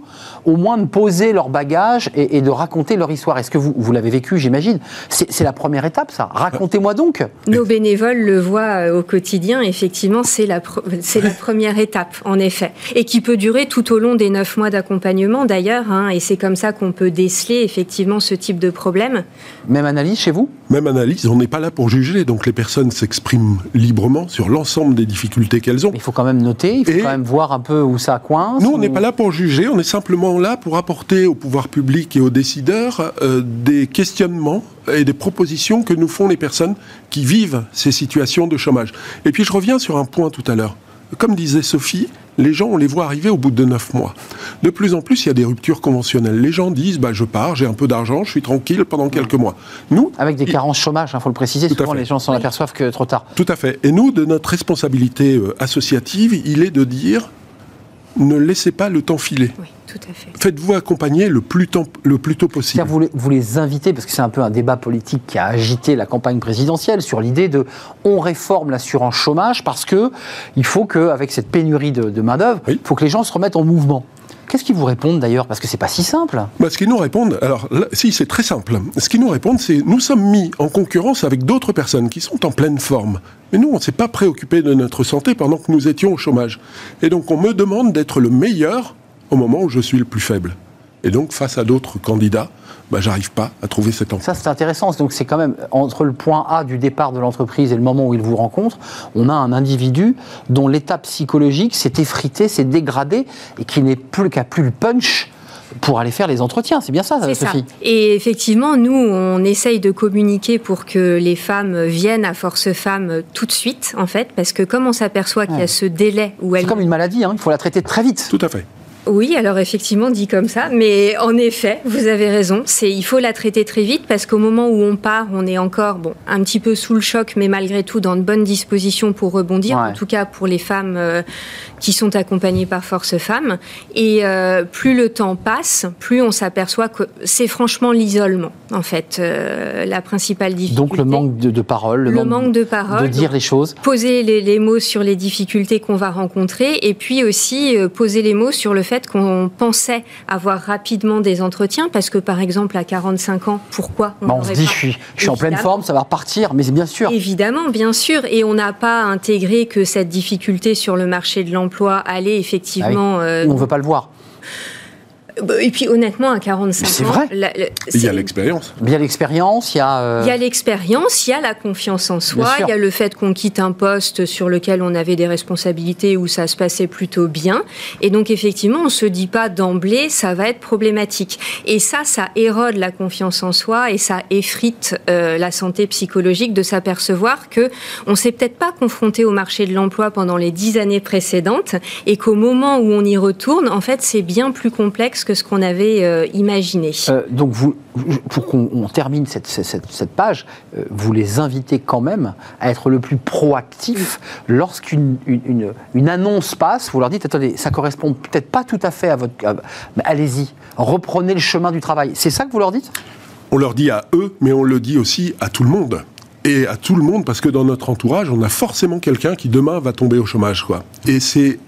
au moins de poser leur bagage et, de raconter leur histoire. Est-ce que vous, vous l'avez vécu, j'imagine? C'est la première étape, ça. Racontez-moi donc. Nos bénévoles le voient euh, au quotidien. Effectivement, c'est la, la première étape, en effet. Et qui peut durer tout au long des neuf mois d'accompagnement, d'ailleurs. Hein, et c'est comme ça qu'on peut déceler, effectivement, ce type de problème. Même analyse chez vous? Même analyse, on n'est pas là pour juger, donc les personnes s'expriment librement sur l'ensemble des difficultés qu'elles ont. il faut quand même noter, il faut quand même voir un peu où ça coince. Nous, on n'est pas là pour juger, on est simplement là pour apporter au pouvoir public et aux décideurs euh, des questionnements et des propositions que nous font les personnes qui vivent ces situations de chômage. Et puis je reviens sur un point tout à l'heure. Comme disait Sophie, les gens, on les voit arriver au bout de neuf mois. De plus en plus, il y a des ruptures conventionnelles. Les gens disent, bah, je pars, j'ai un peu d'argent, je suis tranquille pendant quelques mois. Nous, Avec des carences chômage, il hein, faut le préciser, souvent les gens s'en aperçoivent que trop tard. Tout à fait. Et nous, de notre responsabilité euh, associative, il est de dire, ne laissez pas le temps filer. Oui. Faites-vous accompagner le plus, le plus tôt possible. Vous les, vous les invitez, parce que c'est un peu un débat politique qui a agité la campagne présidentielle, sur l'idée de on réforme l'assurance chômage parce que il faut qu'avec cette pénurie de, main-d'œuvre, il faut que les gens se remettent en mouvement. Qu'est-ce qu'ils vous répondent d'ailleurs? Parce que c'est pas si simple. Bah, ce qu'ils nous répondent, alors si c'est très simple. Ce qu'ils nous répondent, c'est nous sommes mis en concurrence avec d'autres personnes qui sont en pleine forme. Mais nous, on ne s'est pas préoccupé de notre santé pendant que nous étions au chômage. Et donc, on me demande d'être le meilleur au moment où je suis le plus faible. Et donc, face à d'autres candidats, bah, j'arrive pas à trouver cet emploi. Ça, c'est intéressant. Donc, c'est quand même entre le point A du départ de l'entreprise et le moment où il vous rencontre, on a un individu dont l'état psychologique s'est effrité, s'est dégradé et qui n'est plus qu'à plus le punch pour aller faire les entretiens. C'est bien ça, Sophie? Et effectivement, nous, on essaye de communiquer pour que les femmes viennent à Force Femmes tout de suite, en fait, parce que comme on s'aperçoit qu'il y a ce délai où elle... C'est comme une maladie, hein. il faut la traiter très vite. Tout à fait. Oui, alors effectivement, dit comme ça, mais en effet, vous avez raison. C'est, il faut la traiter très vite parce qu'au moment où on part, on est encore bon, un petit peu sous le choc, mais malgré tout dans de bonnes dispositions pour rebondir. En tout cas, pour les femmes euh, qui sont accompagnées par Force Femmes. Et euh, plus le temps passe, plus on s'aperçoit que c'est franchement l'isolement, en fait, euh, la principale difficulté. Donc le manque de, de parole, le, manque, de parole, de dire les choses, poser les, les, mots sur les difficultés qu'on va rencontrer, et puis aussi poser les mots sur le fait qu'on pensait avoir rapidement des entretiens, parce que par exemple à 45 ans, pourquoi on, bah, se dit, je suis, je suis en pleine forme, ça va repartir, mais bien sûr. Évidemment, bien sûr, et on n'a pas intégré que cette difficulté sur le marché de l'emploi allait effectivement... Ah euh, on ne veut pas le voir. Et puis honnêtement, à 45 ans, c'est vrai. il y a l'expérience. Il y a l'expérience, il y a. Euh, il y a l'expérience, il y a la confiance en soi, il y a le fait qu'on quitte un poste sur lequel on avait des responsabilités où ça se passait plutôt bien. Et donc effectivement, on se dit pas d'emblée, ça va être problématique. Et ça, ça érode la confiance en soi et ça effrite euh, la santé psychologique de s'apercevoir que on s'est peut-être pas confronté au marché de l'emploi pendant les dix années précédentes et qu'au moment où on y retourne, en fait, c'est bien plus complexe que ce qu'on avait euh, imaginé. Euh, donc, vous, pour qu'on termine cette, cette, page, euh, vous les invitez quand même à être le plus proactif lorsqu'une une, une, annonce passe. Vous leur dites attendez, ça correspond peut-être pas tout à fait à votre. mais allez-y, reprenez le chemin du travail. C'est ça que vous leur dites? On leur dit à eux, mais on le dit aussi à tout le monde et à tout le monde parce que dans notre entourage, on a forcément quelqu'un qui demain va tomber au chômage, quoi. Et c'est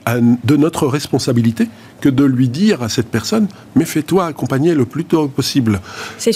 de notre responsabilité que de lui dire à cette personne, mais fais-toi accompagner le plus tôt possible.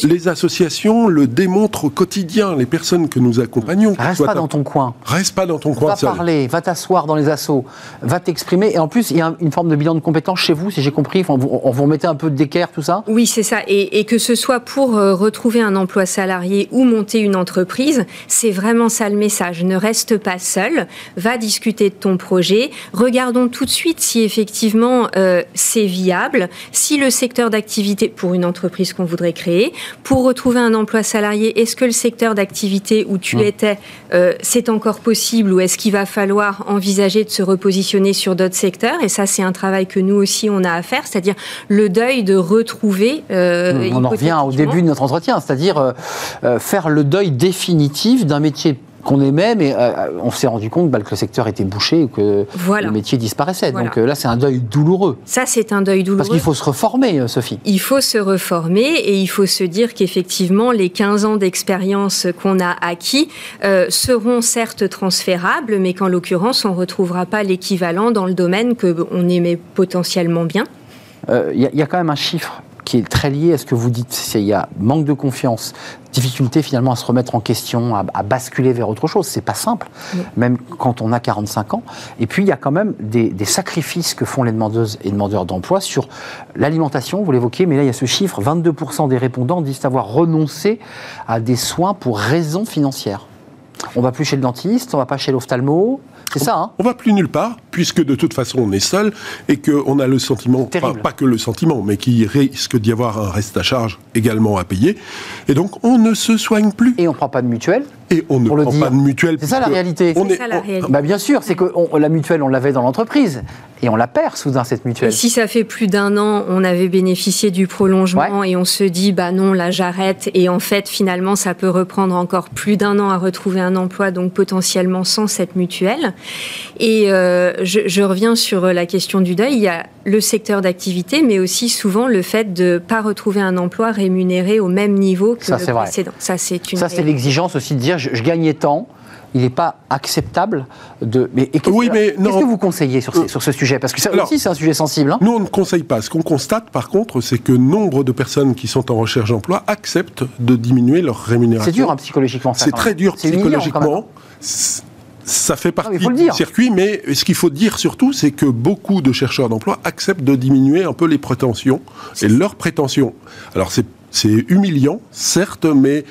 Les associations le démontrent au quotidien, les personnes que nous accompagnons. Reste pas dans ton coin. Reste pas dans ton coin. Va parler, va t'asseoir dans les assos, va t'exprimer. Et en plus, il y a une forme de bilan de compétences chez vous, si j'ai compris. On vous, on vous remettez un peu d'équerre, tout ça Oui, c'est ça. Et, que ce soit pour euh, retrouver un emploi salarié ou monter une entreprise, c'est vraiment ça le message. Ne reste pas seul, va discuter de ton projet. Regardons tout de suite si effectivement euh, c'est viable, si le secteur d'activité pour une entreprise qu'on voudrait créer, pour retrouver un emploi salarié, est-ce que le secteur d'activité où tu étais, euh, c'est encore possible ou est-ce qu'il va falloir envisager de se repositionner sur d'autres secteurs? Et ça, c'est un travail que nous aussi, on a à faire, c'est-à-dire le deuil de retrouver... Euh, on en revient au début de notre entretien, c'est-à-dire euh, faire le deuil définitif d'un métier qu'on aimait, mais euh, on s'est rendu compte bah, que le secteur était bouché et que le métier disparaissait. Donc euh, là, c'est un deuil douloureux. Ça, c'est un deuil douloureux. Parce qu'il faut se reformer, euh, Sophie. Il faut se reformer et il faut se dire qu'effectivement, les 15 ans d'expérience qu'on a acquis seront certes transférables, mais qu'en l'occurrence, on ne retrouvera pas l'équivalent dans le domaine qu'on aimait potentiellement bien. Il y, a quand même un chiffre qui est très lié à ce que vous dites. Il y a manque de confiance, difficulté finalement à se remettre en question, à, basculer vers autre chose. C'est pas simple, même quand on a 45 ans. Et puis il y a quand même des, sacrifices que font les demandeuses et demandeurs d'emploi sur l'alimentation, vous l'évoquez, mais là il y a ce chiffre 22% des répondants disent avoir renoncé à des soins pour raisons financières. On va plus chez le dentiste, on va pas chez l'ophtalmo, c'est ça, hein On va plus nulle part, puisque de toute façon on est seul et qu'on a le sentiment, pas, pas, que le sentiment, mais qu'il risque d'y avoir un reste à charge également à payer. Et donc on ne se soigne plus. Et on ne prend pas de mutuelle et on ne prend pas de mutuelle. C'est ça la réalité. C'est ça la réalité. Bah bien sûr, c'est que la mutuelle, on l'avait dans l'entreprise. Et on la perd soudain, cette mutuelle. Et si ça fait plus d'un an, on avait bénéficié du prolongement et on se dit, bah non, là j'arrête. Et en fait, finalement, ça peut reprendre encore plus d'un an à retrouver un emploi, donc potentiellement sans cette mutuelle. Et euh, je, je, reviens sur la question du deuil. Il y a le secteur d'activité, mais aussi souvent le fait de ne pas retrouver un emploi rémunéré au même niveau que ça, le précédent. Ça, c'est une. Ça, c'est l'exigence aussi de dire, je, je gagnais tant il n'est pas acceptable de. Mais, qu'est-ce, oui, mais qu'est-ce que vous conseillez sur, sur ce sujet? Parce que ça aussi, c'est un sujet sensible. Hein. nous, on ne conseille pas. Ce qu'on constate, par contre, c'est que nombre de personnes qui sont en recherche d'emploi acceptent de diminuer leur rémunération. C'est dur hein, psychologiquement. C'est très dur psychologiquement. Ça fait partie du circuit, mais ce qu'il faut dire surtout, c'est que beaucoup de chercheurs d'emploi acceptent de diminuer un peu les prétentions et leurs prétentions. Alors c'est c'est humiliant, certes, mais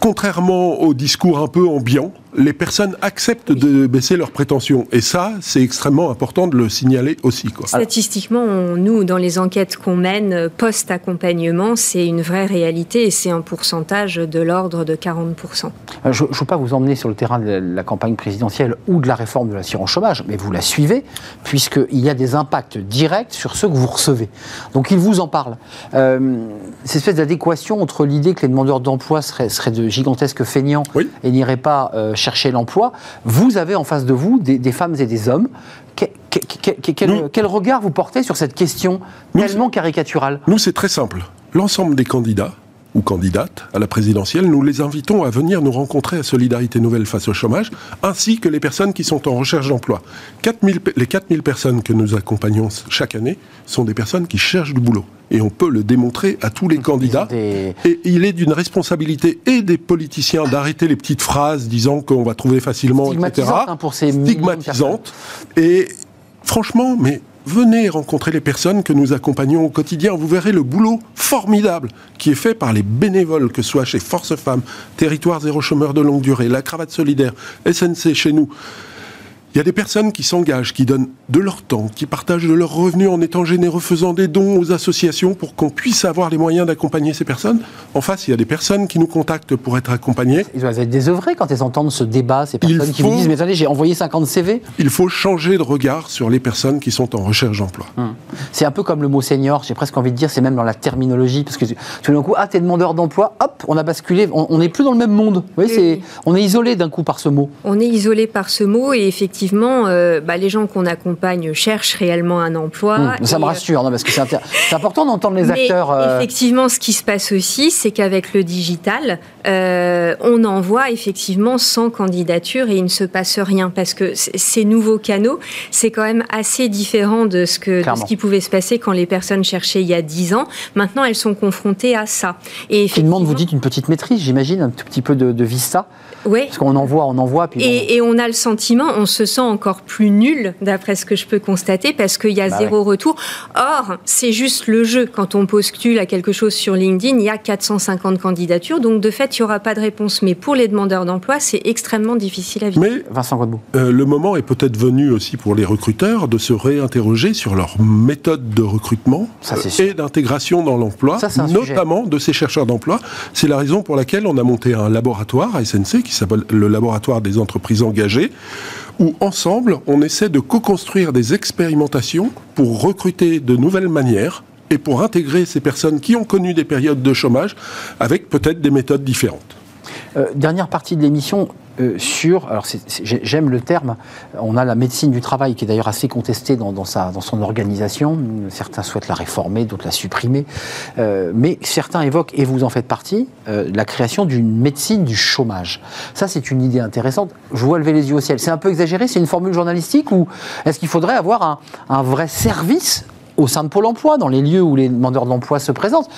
contrairement au discours un peu ambiant, les personnes acceptent de baisser leurs prétentions. Et ça, c'est extrêmement important de le signaler aussi. Quoi. Statistiquement, nous, dans les enquêtes qu'on mène post-accompagnement, c'est une vraie réalité et c'est un pourcentage de l'ordre de 40%. Euh, je ne veux pas vous emmener sur le terrain de la campagne présidentielle ou de la réforme de l'assurance chômage, mais vous la suivez, puisqu'il y a des impacts directs sur ceux que vous recevez. Donc il vous en parle. Euh, cette espèce d'adéquation entre l'idée que les demandeurs d'emploi seraient, de gigantesques feignants et n'iraient pas euh, chercher l'emploi, vous avez en face de vous des, femmes et des hommes. quel, regard vous portez sur cette question tellement caricaturale? Nous, c'est très simple. L'ensemble des candidats ou candidates à la présidentielle, nous les invitons à venir nous rencontrer à Solidarité Nouvelle face au chômage, ainsi que les personnes qui sont en recherche d'emploi. les 4000 personnes que nous accompagnons chaque année sont des personnes qui cherchent du boulot. Et on peut le démontrer à tous les candidats. Et il est d'une responsabilité et des politiciens d'arrêter les petites phrases disant qu'on va trouver facilement, etc. Hein, pour ces Stigmatisante. Et franchement, mais venez rencontrer les personnes que nous accompagnons au quotidien. Vous verrez le boulot formidable qui est fait par les bénévoles, que ce soit chez Force Femmes, Territoire Zéro Chômeur de Longue Durée, La Cravate Solidaire, SNC chez nous. Il y a des personnes qui s'engagent, qui donnent de leur temps, qui partagent de leurs revenus en étant généreux, faisant des dons aux associations pour qu'on puisse avoir les moyens d'accompagner ces personnes. En face, il y a des personnes qui nous contactent pour être accompagnées. Ils doivent être désœuvrés quand ils entendent ce débat, ces personnes qui vous disent Mais attendez, j'ai envoyé 50 CV. Il faut changer de regard sur les personnes qui sont en recherche d'emploi. Hum. C'est un peu comme le mot senior, j'ai presque envie de dire, c'est même dans la terminologie, parce que tout d'un coup, ah, t'es demandeur d'emploi, hop, on a basculé, on n'est plus dans le même monde. Vous voyez, on est isolé d'un coup par ce mot. On est isolé par ce mot, et effectivement, effectivement, euh, bah, les gens qu'on accompagne cherchent réellement un emploi. Mmh, ça me euh, rassure, non, parce que c'est, important d'entendre les acteurs. Euh, effectivement, ce qui se passe aussi, c'est qu'avec le digital, on envoie effectivement 100 candidatures et il ne se passe rien parce que ces nouveaux canaux, c'est quand même assez différent de ce, que, ce qui pouvait se passer quand les personnes cherchaient il y a 10 ans. Maintenant, elles sont confrontées à ça. Et effectivement, vous dites une petite maîtrise, j'imagine, un tout petit peu de, de Vista. Oui. Parce qu'on envoie, on envoie. Puis et, et, on a le sentiment, on se encore plus nul, d'après ce que je peux constater, parce qu'il y a bah zéro retour. Or, c'est juste le jeu. Quand on postule à quelque chose sur LinkedIn, il y a 450 candidatures, donc de fait, il n'y aura pas de réponse. Mais pour les demandeurs d'emploi, c'est extrêmement difficile à vivre. Mais Vincent euh, le moment est peut-être venu aussi pour les recruteurs de se réinterroger sur leur méthode de recrutement euh, et d'intégration dans l'emploi, notamment de ces chercheurs d'emploi. C'est la raison pour laquelle on a monté un laboratoire à SNC qui s'appelle le laboratoire des entreprises engagées où ensemble, on essaie de co-construire des expérimentations pour recruter de nouvelles manières et pour intégrer ces personnes qui ont connu des périodes de chômage avec peut-être des méthodes différentes. Euh, dernière partie de l'émission, euh, sur, alors j'aime le terme, on a la médecine du travail qui est d'ailleurs assez contestée dans, son organisation, certains souhaitent la réformer, d'autres la supprimer, euh, mais certains évoquent, et vous en faites partie, euh, la création d'une médecine du chômage. Ça c'est une idée intéressante, je vois lever les yeux au ciel, c'est un peu exagéré, c'est une formule journalistique ou est-ce qu'il faudrait avoir un vrai service au sein de Pôle emploi, dans les lieux où les demandeurs d'emploi se présentent,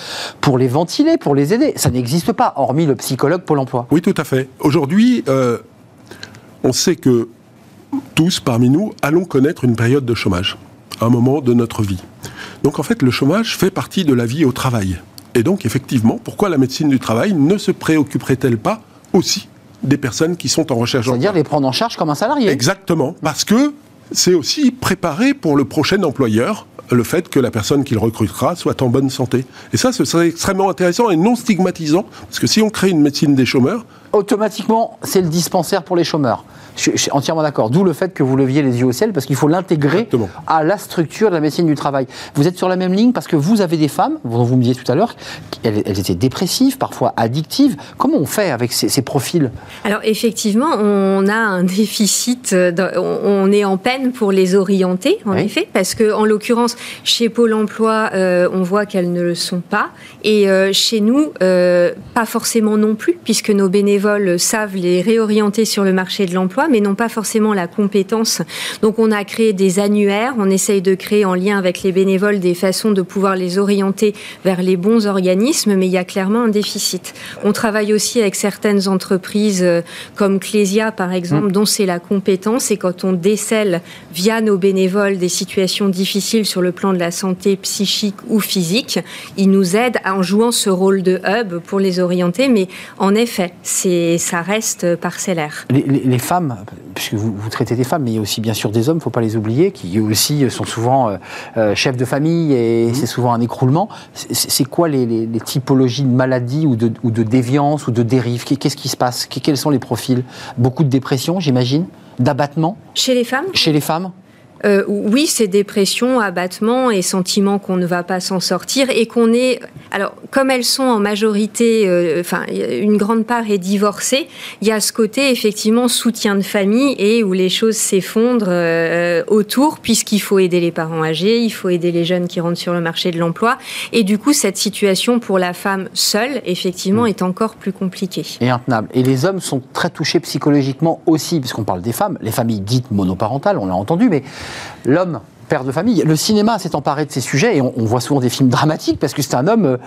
pour les ventiler, pour les aider. Ça n'existe pas, hormis le psychologue Pôle emploi. Oui, tout à fait. Aujourd'hui, euh, on sait que tous, parmi nous, allons connaître une période de chômage, à un moment de notre vie. Donc en fait, le chômage fait partie de la vie au travail. Et donc, effectivement, pourquoi la médecine du travail ne se préoccuperait-elle pas aussi des personnes qui sont en recherche d'emploi? C'est-à-dire les prendre en charge comme un salarié. Exactement, parce que c'est aussi préparer pour le prochain employeur le fait que la personne qu'il recrutera soit en bonne santé. Et ça, ce serait extrêmement intéressant et non stigmatisant, parce que si on crée une médecine des chômeurs... Automatiquement, c'est le dispensaire pour les chômeurs. Je, suis entièrement d'accord. D'où le fait que vous leviez les yeux au ciel, parce qu'il faut l'intégrer à la structure de la médecine du travail. Vous êtes sur la même ligne parce que vous avez des femmes, dont vous me disiez tout à l'heure, elles, étaient dépressives, parfois addictives. Comment on fait avec ces, profils? Alors effectivement, on a un déficit, on est en peine pour les orienter, en effet, parce que en l'occurrence, chez Pôle Emploi, euh, on voit qu'elles ne le sont pas, et euh, chez nous, euh, pas forcément non plus, puisque nos bénévoles savent les réorienter sur le marché de l'emploi mais n'ont pas forcément la compétence. Donc on a créé des annuaires, on essaye de créer en lien avec les bénévoles des façons de pouvoir les orienter vers les bons organismes, mais il y a clairement un déficit. On travaille aussi avec certaines entreprises euh, comme Clésia par exemple, mmh. dont c'est la compétence, et quand on décèle via nos bénévoles des situations difficiles sur le plan de la santé psychique ou physique, ils nous aident en jouant ce rôle de hub pour les orienter, mais en effet, ça reste parcellaire. les femmes puisque vous, traitez des femmes, mais il y a aussi bien sûr des hommes, il ne faut pas les oublier, qui aussi sont souvent euh, euh, chefs de famille et mhm. c'est souvent un écroulement. C'est quoi les, typologies de maladies ou de, ou de déviance ou de dérive Qu'est-ce qui se passe? Quels sont les profils? Beaucoup de dépression, j'imagine? D'abattement? Chez les femmes? Chez les femmes? Euh, oui, c'est dépression, abattement et sentiment qu'on ne va pas s'en sortir et qu'on est. Alors, comme elles sont en majorité, euh, enfin, une grande part est divorcée, il y a ce côté effectivement soutien de famille et où les choses s'effondrent euh, autour, puisqu'il faut aider les parents âgés, il faut aider les jeunes qui rentrent sur le marché de l'emploi. Et du coup, cette situation pour la femme seule, effectivement, mm. est encore plus compliquée. Et intenable. Et les hommes sont très touchés psychologiquement aussi, puisqu'on parle des femmes, les familles dites monoparentales, on l'a entendu, mais l'homme père de famille. Le cinéma s'est emparé de ces sujets et on, voit souvent des films dramatiques parce que c'est un homme euh,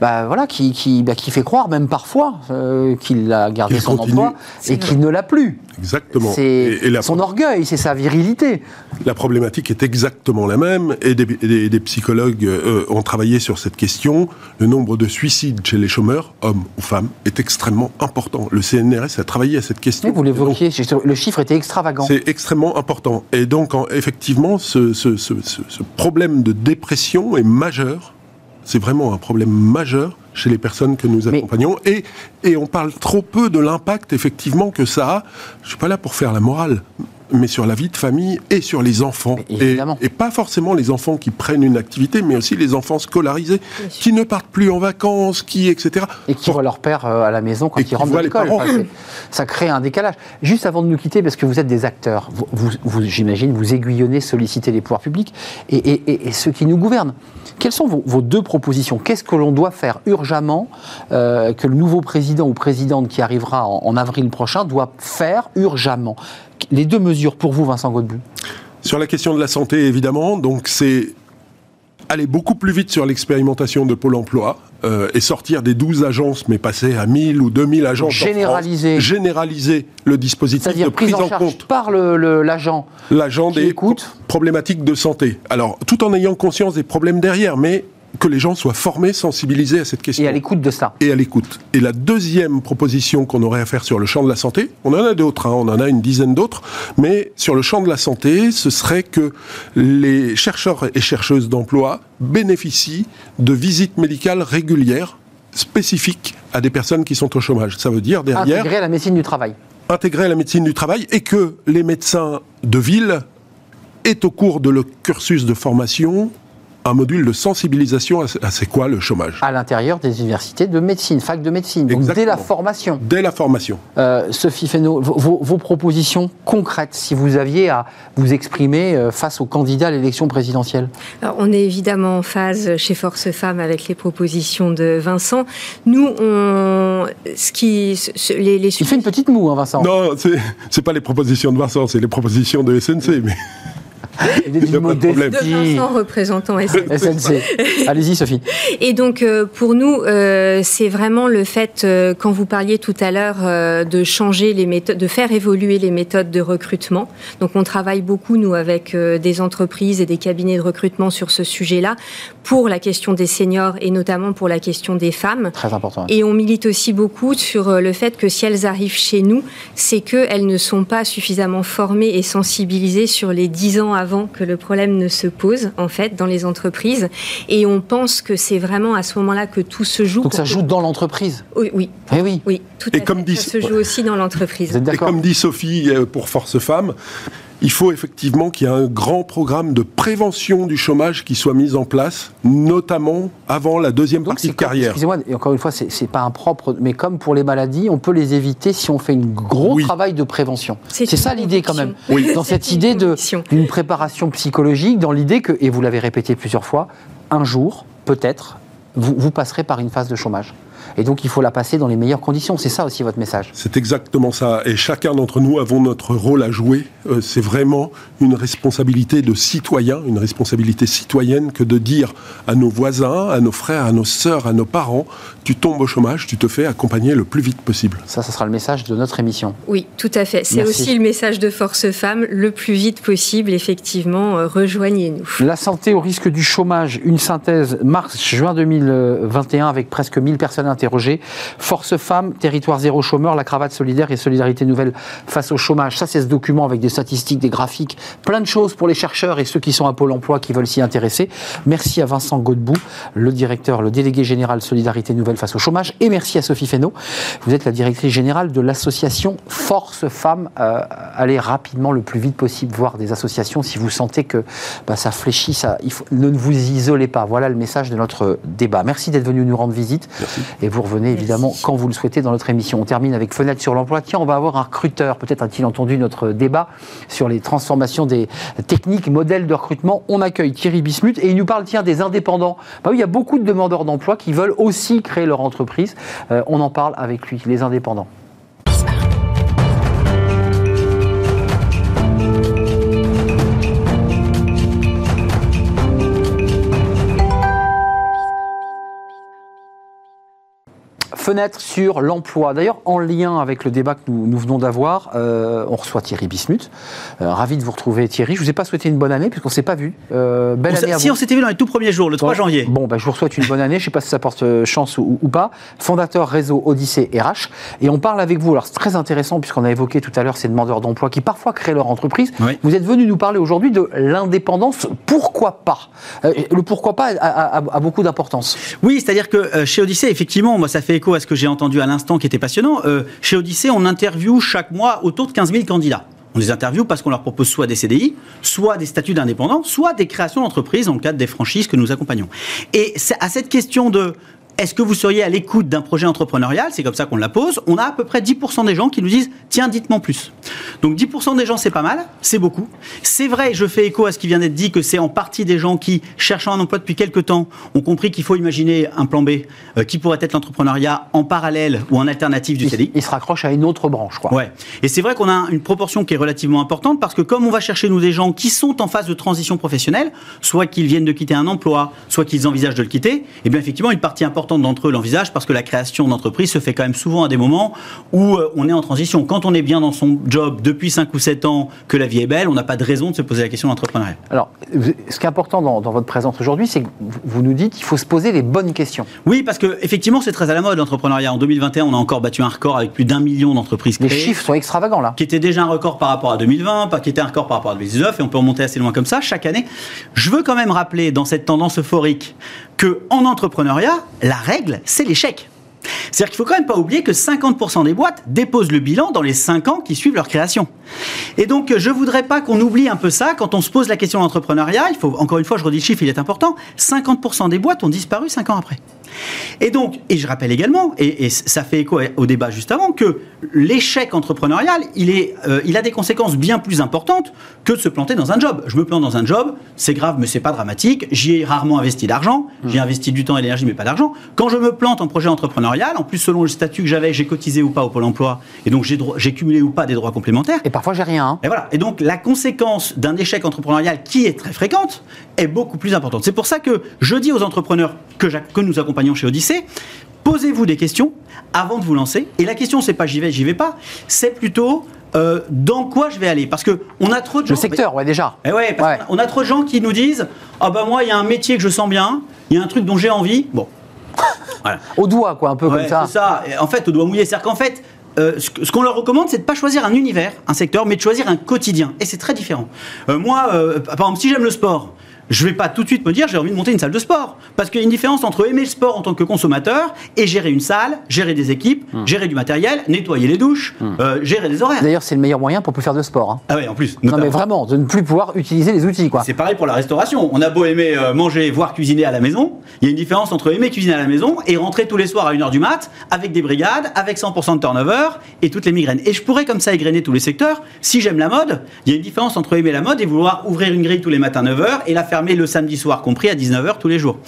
bah, voilà, qui, qui, bah, qui, fait croire, même parfois, euh, qu'il a gardé son emploi et qu'il ne l'a plus. Exactement. C'est son orgueil, c'est sa virilité. La problématique est exactement la même et des, psychologues euh, ont travaillé sur cette question. Le nombre de suicides chez les chômeurs, hommes ou femmes, est extrêmement important. Le CNRS a travaillé à cette question. vous l'évoquiez, le chiffre était extravagant. C'est extrêmement important. Et donc, effectivement, ce ce, problème de dépression est majeur. C'est vraiment un problème majeur chez les personnes que nous accompagnons. Et, et on parle trop peu de l'impact, effectivement, que ça a. Je ne suis pas là pour faire la morale, mais sur la vie de famille et sur les enfants. Et, et, pas forcément les enfants qui prennent une activité, mais aussi les enfants scolarisés, qui ne partent plus en vacances, qui, etc. Et qui voient leur père euh, à la maison quand ils rentrent de l'école. ça crée un décalage. Juste avant de nous quitter, parce que vous êtes des acteurs, vous, vous, j'imagine, vous aiguillonnez, sollicitez les pouvoirs publics et, et, ceux qui nous gouvernent. Quelles sont vos, deux propositions? Qu'est-ce que l'on doit faire urgemment euh, que le nouveau président ou présidente qui arrivera en, en avril prochain doit faire urgemment les deux mesures pour vous, Vincent Godbout Sur la question de la santé, évidemment, donc c'est aller beaucoup plus vite sur l'expérimentation de Pôle emploi euh, et sortir des 12 agences, mais passer à 1000 ou 2000 agences. Généraliser. généraliser le dispositif de prise, en, compte. par l'agent. L'agent des problématiques de santé. Alors, tout en ayant conscience des problèmes derrière, mais que les gens soient formés, sensibilisés à cette question. Et à l'écoute de ça. Et à l'écoute. Et la deuxième proposition qu'on aurait à faire sur le champ de la santé, on en a d'autres, hein, on en a une dizaine d'autres, mais sur le champ de la santé, ce serait que les chercheurs et chercheuses d'emploi bénéficient de visites médicales régulières, spécifiques à des personnes qui sont au chômage. Ça veut dire derrière... Intégrer à la médecine du travail. Intégrer à la médecine du travail et que les médecins de ville aient au cours de leur cursus de formation un module de sensibilisation à c'est quoi le chômage. À l'intérieur des universités de médecine, fac de médecine, donc dès la formation. Dès la formation. Euh, Sophie Fesneau, vos, propositions concrètes, si vous aviez à vous exprimer euh, face aux candidats à l'élection présidentielle? Alors, On est évidemment en phase chez Force Femmes avec les propositions de Vincent. Nous, on... Ce qui, les, les... Il fait une petite moue, hein, Vincent. Non, c'est pas les propositions de Vincent, c'est les propositions de SNC. Mais... de Vincent, représentant SNC. *laughs* Allez-y, Sophie. Et donc, euh, pour nous, euh, c'est vraiment le fait, euh, quand vous parliez tout à l'heure, de changer les méthodes, de faire évoluer les méthodes de recrutement. Donc, on travaille beaucoup, nous, avec des entreprises et des cabinets de recrutement sur ce sujet-là, pour la question des seniors et notamment pour la question des femmes. Très important. Et on milite aussi beaucoup sur le fait que si elles arrivent chez nous, c'est qu'elles ne sont pas suffisamment formées et sensibilisées sur les dix ans avant que le problème ne se pose, en fait, dans les entreprises. Et on pense que c'est vraiment à ce moment-là que tout se joue. Donc ça joue dans l'entreprise? Oui, oui. Eh oui. oui, tout et à comme fait. Dit... Ça se joue aussi dans l'entreprise. Et comme dit Sophie euh, pour Force Femmes, il faut effectivement qu'il y ait un grand programme de prévention du chômage qui soit mis en place, notamment avant la deuxième partie de carrière. Excusez-moi, et encore une fois, c'est pas impropre, mais comme pour les maladies, on peut les éviter si on fait un gros travail de prévention. C'est ça l'idée quand même. Oui. Dans cette idée d'une préparation psychologique, dans l'idée que, et vous l'avez répété plusieurs fois, un jour, peut-être, vous, vous passerez par une phase de chômage. Et donc, il faut la passer dans les meilleures conditions. C'est ça aussi votre message. C'est exactement ça. Et chacun d'entre nous avons notre rôle à jouer. Euh, c'est vraiment une responsabilité de citoyen, une responsabilité citoyenne que de dire à nos voisins, à nos frères, à nos sœurs, à nos parents, tu tombes au chômage, tu te fais accompagner le plus vite possible. Ça, ça sera le message de notre émission. Oui, tout à fait. C'est aussi le message de Force Femmes, le plus vite possible, effectivement, euh, rejoignez-nous. La santé au risque du chômage, une synthèse mars-juin 2021 avec presque 1000 personnes interrogées Force Femmes, Territoire Zéro Chômeur, la cravate solidaire et Solidarité Nouvelle face au chômage. Ça, c'est ce document avec des statistiques, des graphiques, plein de choses pour les chercheurs et ceux qui sont à Pôle emploi qui veulent s'y intéresser. Merci à Vincent Godbout, le directeur, le délégué général Solidarité Nouvelle face au chômage. Et merci à Sophie Fesneau. Vous êtes la directrice générale de l'association Force Femmes. Euh, allez rapidement, le plus vite possible, voir des associations si vous sentez que bah, ça fléchit. Ça, il faut, ne vous isolez pas. Voilà le message de notre débat. Merci d'être venu nous rendre visite. Merci. Et vous revenez évidemment quand vous le souhaitez dans notre émission. On termine avec Fenêtre sur l'emploi. Tiens, on va avoir un recruteur. Peut-être a-t-il entendu notre débat sur les transformations des techniques, modèles de recrutement. On accueille Thierry Bismuth et il nous parle, tiens, des indépendants. Bah oui, il y a beaucoup de demandeurs d'emploi qui veulent aussi créer leur entreprise. Euh, on en parle avec lui, les indépendants. Fenêtre sur l'emploi. D'ailleurs, en lien avec le débat que nous, venons d'avoir, euh, on reçoit Thierry Bismuth. Euh, ravi de vous retrouver, Thierry. Je ne vous ai pas souhaité une bonne année, puisqu'on ne s'est pas vu. Euh, belle année à si, on s'était vu dans les tout premiers jours, le 3 janvier. Bon, bah, je vous souhaite une bonne année. Je ne sais pas si ça porte chance ou, pas. Fondateur réseau Odyssée RH. Et on parle avec vous. Alors, c'est très intéressant, puisqu'on a évoqué tout à l'heure ces demandeurs d'emploi qui parfois créent leur entreprise. Vous êtes venu nous parler aujourd'hui de l'indépendance. Pourquoi pas? Le pourquoi pas a, a beaucoup d'importance. Oui, c'est-à-dire que chez Odyssée, effectivement, moi, ça fait écho à ce que j'ai entendu à l'instant qui était passionnant. Euh, chez Odyssée, on interviewe chaque mois autour de 15 000 candidats. On les interviewe parce qu'on leur propose soit des CDI, soit des statuts d'indépendants, soit des créations d'entreprises dans le cadre des franchises que nous accompagnons. Et à cette question de est-ce que vous seriez à l'écoute d'un projet entrepreneurial? C'est comme ça qu'on la pose. On a à peu près 10% des gens qui nous disent Tiens, dites-moi plus. Donc 10% des gens, c'est pas mal, c'est beaucoup. C'est vrai, je fais écho à ce qui vient d'être dit, que c'est en partie des gens qui, cherchant un emploi depuis quelques temps, ont compris qu'il faut imaginer un plan B euh, qui pourrait être l'entrepreneuriat en parallèle ou en alternative du CDI. Il se raccroche à une autre branche, quoi. Ouais. Et c'est vrai qu'on a une proportion qui est relativement importante parce que comme on va chercher, nous, des gens qui sont en phase de transition professionnelle, soit qu'ils viennent de quitter un emploi, soit qu'ils envisagent de le quitter, et eh bien effectivement, une partie importante d'entre eux l'envisagent parce que la création d'entreprise se fait quand même souvent à des moments où euh, on est en transition. Quand on est bien dans son job depuis 5 ou 7 ans, que la vie est belle, on n'a pas de raison de se poser la question d'entrepreneuriat. Alors, ce qui est important dans, votre présence aujourd'hui, c'est que vous nous dites qu'il faut se poser les bonnes questions. Oui, parce que effectivement, c'est très à la mode l'entrepreneuriat. En 2021, on a encore battu un record avec plus d'un million d'entreprises créées. Les chiffres sont extravagants là. Qui était déjà un record par rapport à 2020, pas qui était un record par rapport à 2019, et on peut remonter assez loin comme ça chaque année. Je veux quand même rappeler dans cette tendance euphorique que en entrepreneuriat, la règle, c'est l'échec. C'est-à-dire qu'il faut quand même pas oublier que 50% des boîtes déposent le bilan dans les 5 ans qui suivent leur création. Et donc, je voudrais pas qu'on oublie un peu ça quand on se pose la question d'entrepreneuriat. Il faut, encore une fois, je redis le chiffre, il est important. 50% des boîtes ont disparu 5 ans après. Et donc, et je rappelle également, et, ça fait écho au débat juste avant, que l'échec entrepreneurial, il, est, euh, il a des conséquences bien plus importantes que de se planter dans un job. Je me plante dans un job, c'est grave, mais c'est pas dramatique. J'y ai rarement investi d'argent, mmh. j'ai investi du temps et de l'énergie, mais pas d'argent. Quand je me plante en projet entrepreneurial, en plus selon le statut que j'avais, j'ai cotisé ou pas au Pôle Emploi, et donc j'ai cumulé ou pas des droits complémentaires. Et parfois j'ai rien. Hein. Et voilà. Et donc la conséquence d'un échec entrepreneurial qui est très fréquente est beaucoup plus importante. C'est pour ça que je dis aux entrepreneurs que, que nous accompagnons chez Odyssée, posez-vous des questions avant de vous lancer. Et la question, c'est pas j'y vais, j'y vais pas. C'est plutôt euh, dans quoi je vais aller? Parce que on a trop de gens. Le secteur, ouais, déjà. Eh ouais, On a trop de gens qui nous disent Ah bah moi, il y a un métier que je sens bien, il y a un truc dont j'ai envie. Bon. *laughs* au doigt, quoi, un peu comme ça. En fait, au doigt mouillé. C'est-à-dire qu'en fait, euh, ce qu'on leur recommande, c'est de pas choisir un univers, un secteur, mais de choisir un quotidien. Et c'est très différent. Euh, moi, par exemple, si j'aime le sport, je vais pas tout de suite me dire j'ai envie de monter une salle de sport. Parce qu'il y a une différence entre aimer le sport en tant que consommateur et gérer une salle, gérer des équipes, hmm. gérer du matériel, nettoyer les douches, hmm. euh, gérer des horaires. D'ailleurs, c'est le meilleur moyen pour plus faire de sport. Hein. Ah oui, en plus. Non, mais vraiment, de ne plus pouvoir utiliser les outils. quoi. C'est pareil pour la restauration. On a beau aimer euh, manger, voire cuisiner à la maison, il y a une différence entre aimer cuisiner à la maison et rentrer tous les soirs à 1h du mat avec des brigades, avec 100% de turnover et toutes les migraines. Et je pourrais comme ça égrener tous les secteurs. Si j'aime la mode, il y a une différence entre aimer la mode et vouloir ouvrir une grille tous les matins 9h et la le samedi soir compris à 19h tous les jours.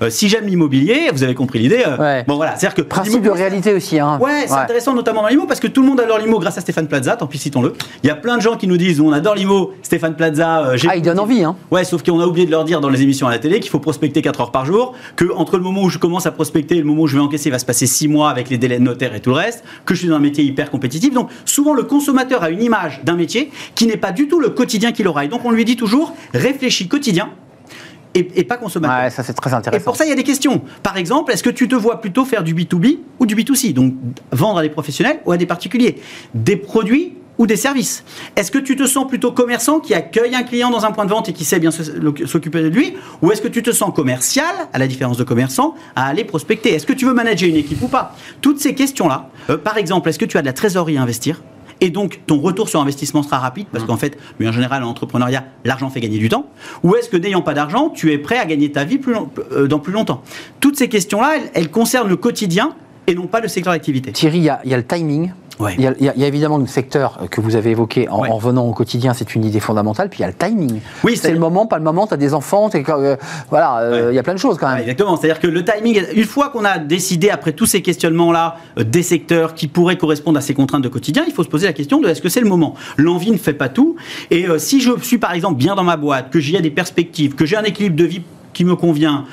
Euh, si j'aime l'immobilier, vous avez compris l'idée. Euh, bon voilà, c'est-à-dire que principe de réalité aussi. Hein. Ouais, c'est intéressant notamment dans l'IMO parce que tout le monde adore l'IMO grâce à Stéphane Plaza. Tant pis, citons-le. Il y a plein de gens qui nous disent on adore l'IMO, Stéphane Plaza. Euh, ah, il donne envie. Hein. Ouais, sauf qu'on a oublié de leur dire dans les émissions à la télé qu'il faut prospecter 4 heures par jour, que entre le moment où je commence à prospecter et le moment où je vais encaisser, il va se passer 6 mois avec les délais de notaire et tout le reste, que je suis dans un métier hyper compétitif. Donc souvent le consommateur a une image d'un métier qui n'est pas du tout le quotidien qu'il aura. Et donc on lui dit toujours réfléchis quotidien et, pas consommateur. Ouais, ça c'est très intéressant. Et pour ça, il y a des questions. Par exemple, est-ce que tu te vois plutôt faire du B2B ou du B2C Donc vendre à des professionnels ou à des particuliers. Des produits ou des services. Est-ce que tu te sens plutôt commerçant qui accueille un client dans un point de vente et qui sait bien s'occuper de lui? Ou est-ce que tu te sens commercial, à la différence de commerçant, à aller prospecter? Est-ce que tu veux manager une équipe ou pas? Toutes ces questions-là, euh, par exemple, est-ce que tu as de la trésorerie à investir? Et donc ton retour sur investissement sera rapide parce mmh. qu'en fait, mais en général, en entrepreneuriat, l'argent fait gagner du temps. Ou est-ce que n'ayant pas d'argent, tu es prêt à gagner ta vie plus euh, dans plus longtemps? Toutes ces questions-là, elles, concernent le quotidien et non pas le secteur d'activité. Thierry, il y, a le timing il, y a, évidemment le secteur que vous avez évoqué en, revenant au quotidien, c'est une idée fondamentale. Puis il y a le timing. Oui, c'est le moment, pas le moment. Tu as des enfants, euh, voilà, euh, il y a plein de choses quand même. exactement. C'est-à-dire que le timing, une fois qu'on a décidé après tous ces questionnements-là euh, des secteurs qui pourraient correspondre à ces contraintes de quotidien, il faut se poser la question de est-ce que c'est le moment? L'envie ne fait pas tout. Et si je suis par exemple bien dans ma boîte, que j'y ai des perspectives, que j'ai un équilibre de vie qui me convient,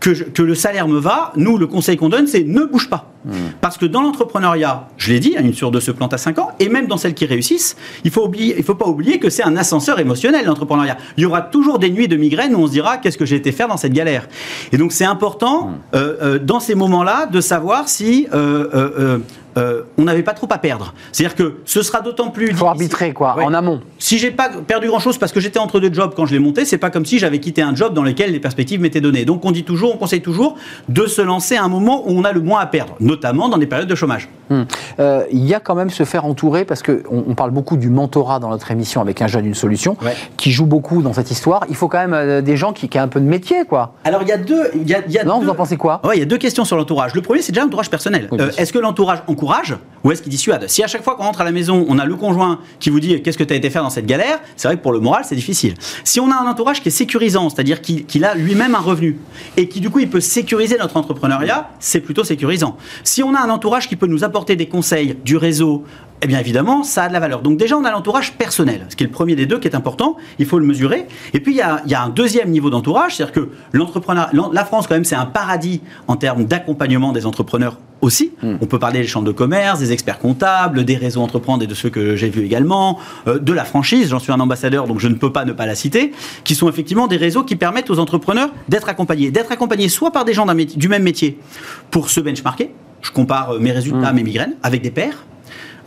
que, le salaire me va, nous, le conseil qu'on donne, c'est ne bouge pas. Hmm. Parce que dans l'entrepreneuriat, je l'ai dit, une sur deux se plante à 5 ans, et même dans celles qui réussissent, il faut oublier, il faut pas oublier que c'est un ascenseur émotionnel, l'entrepreneuriat. Il y aura toujours des nuits de migraine où on se dira qu'est-ce que j'ai été faire dans cette galère? Et donc c'est important, hmm. euh, euh, dans ces moments-là, de savoir si euh, euh, on n'avait pas trop à perdre. C'est-à-dire que ce sera d'autant plus. Il faut arbitrer, quoi, en amont. Si j'ai pas perdu grand-chose parce que j'étais entre deux jobs quand je l'ai monté, c'est pas comme si j'avais quitté un job dans lequel les perspectives m'étaient données. Donc on dit toujours, on conseille toujours de se lancer à un moment où on a le moins à perdre, notamment dans des périodes de chômage. Hmm. Euh, il y a quand même se faire entourer parce qu'on on parle beaucoup du mentorat dans notre émission avec un jeune une solution qui joue beaucoup dans cette histoire. Il faut quand même euh, des gens qui, qui aient un peu de métier, quoi. Alors il y a deux. Y a, y a non, vous en pensez quoi? Il y a deux questions sur l'entourage. Le premier, c'est déjà l'entourage personnel. Est-ce que l'entourage encourage ou est-ce qui dissuade. Si à chaque fois qu'on rentre à la maison, on a le conjoint qui vous dit qu'est-ce que tu as été faire dans cette galère, c'est vrai que pour le moral, c'est difficile. Si on a un entourage qui est sécurisant, c'est-à-dire qu'il a lui-même un revenu et qui du coup il peut sécuriser notre entrepreneuriat, c'est plutôt sécurisant. Si on a un entourage qui peut nous apporter des conseils, du réseau, eh bien évidemment, ça a de la valeur. Donc déjà, on a l'entourage personnel, ce qui est le premier des deux qui est important, il faut le mesurer. Et puis, il y a, il y a un deuxième niveau d'entourage, c'est-à-dire que l'entrepreneur, la France, quand même, c'est un paradis en termes d'accompagnement des entrepreneurs aussi. Hmm. On peut parler des chambres de commerce, des experts comptables, des réseaux entreprendre et de ceux que j'ai vus également, euh, de la franchise, j'en suis un ambassadeur donc je ne peux pas ne pas la citer, qui sont effectivement des réseaux qui permettent aux entrepreneurs d'être accompagnés. D'être accompagnés soit par des gens du même métier pour se benchmarker, je compare euh, mes résultats, hmm. mes migraines, avec des pairs,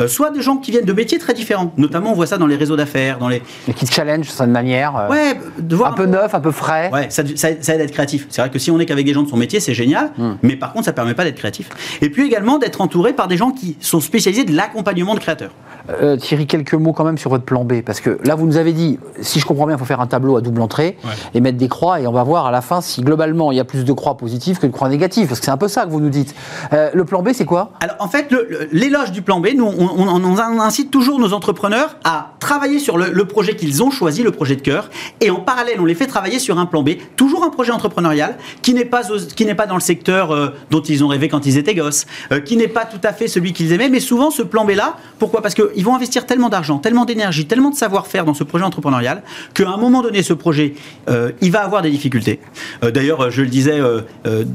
soit des gens qui viennent de métiers très différents. Notamment, on voit ça dans les réseaux d'affaires, dans les. Et qui challenge de manière. Euh, ouais, de voir un, peu neuf, un peu frais. Ouais, ça, ça, aide à être créatif. C'est vrai que si on est qu'avec des gens de son métier, c'est génial, hmm. mais par contre, ça permet pas d'être créatif. Et puis également d'être entouré par des gens qui sont spécialisés de l'accompagnement de créateurs. Euh, Thierry, quelques mots quand même sur votre plan B, parce que là, vous nous avez dit, si je comprends bien, il faut faire un tableau à double entrée et mettre des croix, et on va voir à la fin si globalement il y a plus de croix positives que de croix négatives, parce que c'est un peu ça que vous nous dites. Euh, le plan B, c'est quoi? Alors en fait, l'éloge du plan B, nous, on, incite toujours nos entrepreneurs à travailler sur le, projet qu'ils ont choisi, le projet de cœur, et en parallèle, on les fait travailler sur un plan B, toujours un projet entrepreneurial qui n'est pas, qui pas dans le secteur euh, dont ils ont rêvé quand ils étaient gosses, qui n'est pas tout à fait celui qu'ils aimaient, mais souvent ce plan B là, pourquoi? Parce que ils vont investir tellement d'argent, tellement d'énergie, tellement de savoir-faire dans ce projet entrepreneurial qu'à un moment donné, ce projet, euh, il va avoir des difficultés. Euh, d'ailleurs, je le disais, euh,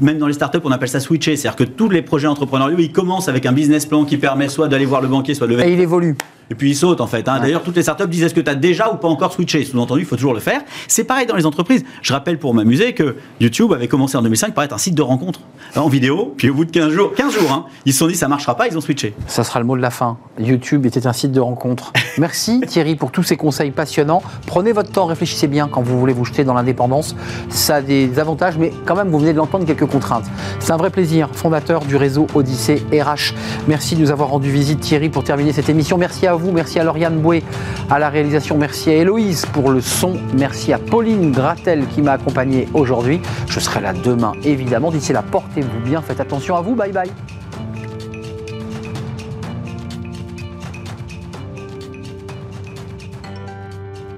même dans les startups, on appelle ça switcher, c'est-à-dire que tous les projets entrepreneuriaux, ils commencent avec un business plan qui permet soit d'aller voir le banquier, soit de lever. Et il évolue. Et puis il saute en fait. Hein. D'ailleurs, toutes les startups disent est-ce que tu as déjà ou pas encore switché? Sous-entendu, il faut toujours le faire. C'est pareil dans les entreprises. Je rappelle pour m'amuser que YouTube avait commencé en 2005 par être un site de rencontre en vidéo. Puis au bout de 15 jours, 15 jours hein, ils se sont dit ça marchera pas, ils ont switché. Ça sera le mot de la fin. YouTube était un site de rencontre. *laughs* Merci Thierry pour tous ces conseils passionnants. Prenez votre temps, réfléchissez bien quand vous voulez vous jeter dans l'indépendance. Ça a des avantages, mais quand même, vous venez de l'entendre, quelques contraintes. C'est un vrai plaisir. Fondateur du réseau Odyssée RH. Merci de nous avoir rendu visite Thierry pour terminer cette émission. Merci à vous, merci à Lauriane Boué à la réalisation. Merci à Héloïse pour le son. Merci à Pauline Gratel qui m'a accompagné aujourd'hui. Je serai là demain, évidemment. D'ici là, portez-vous bien. Faites attention à vous. Bye bye.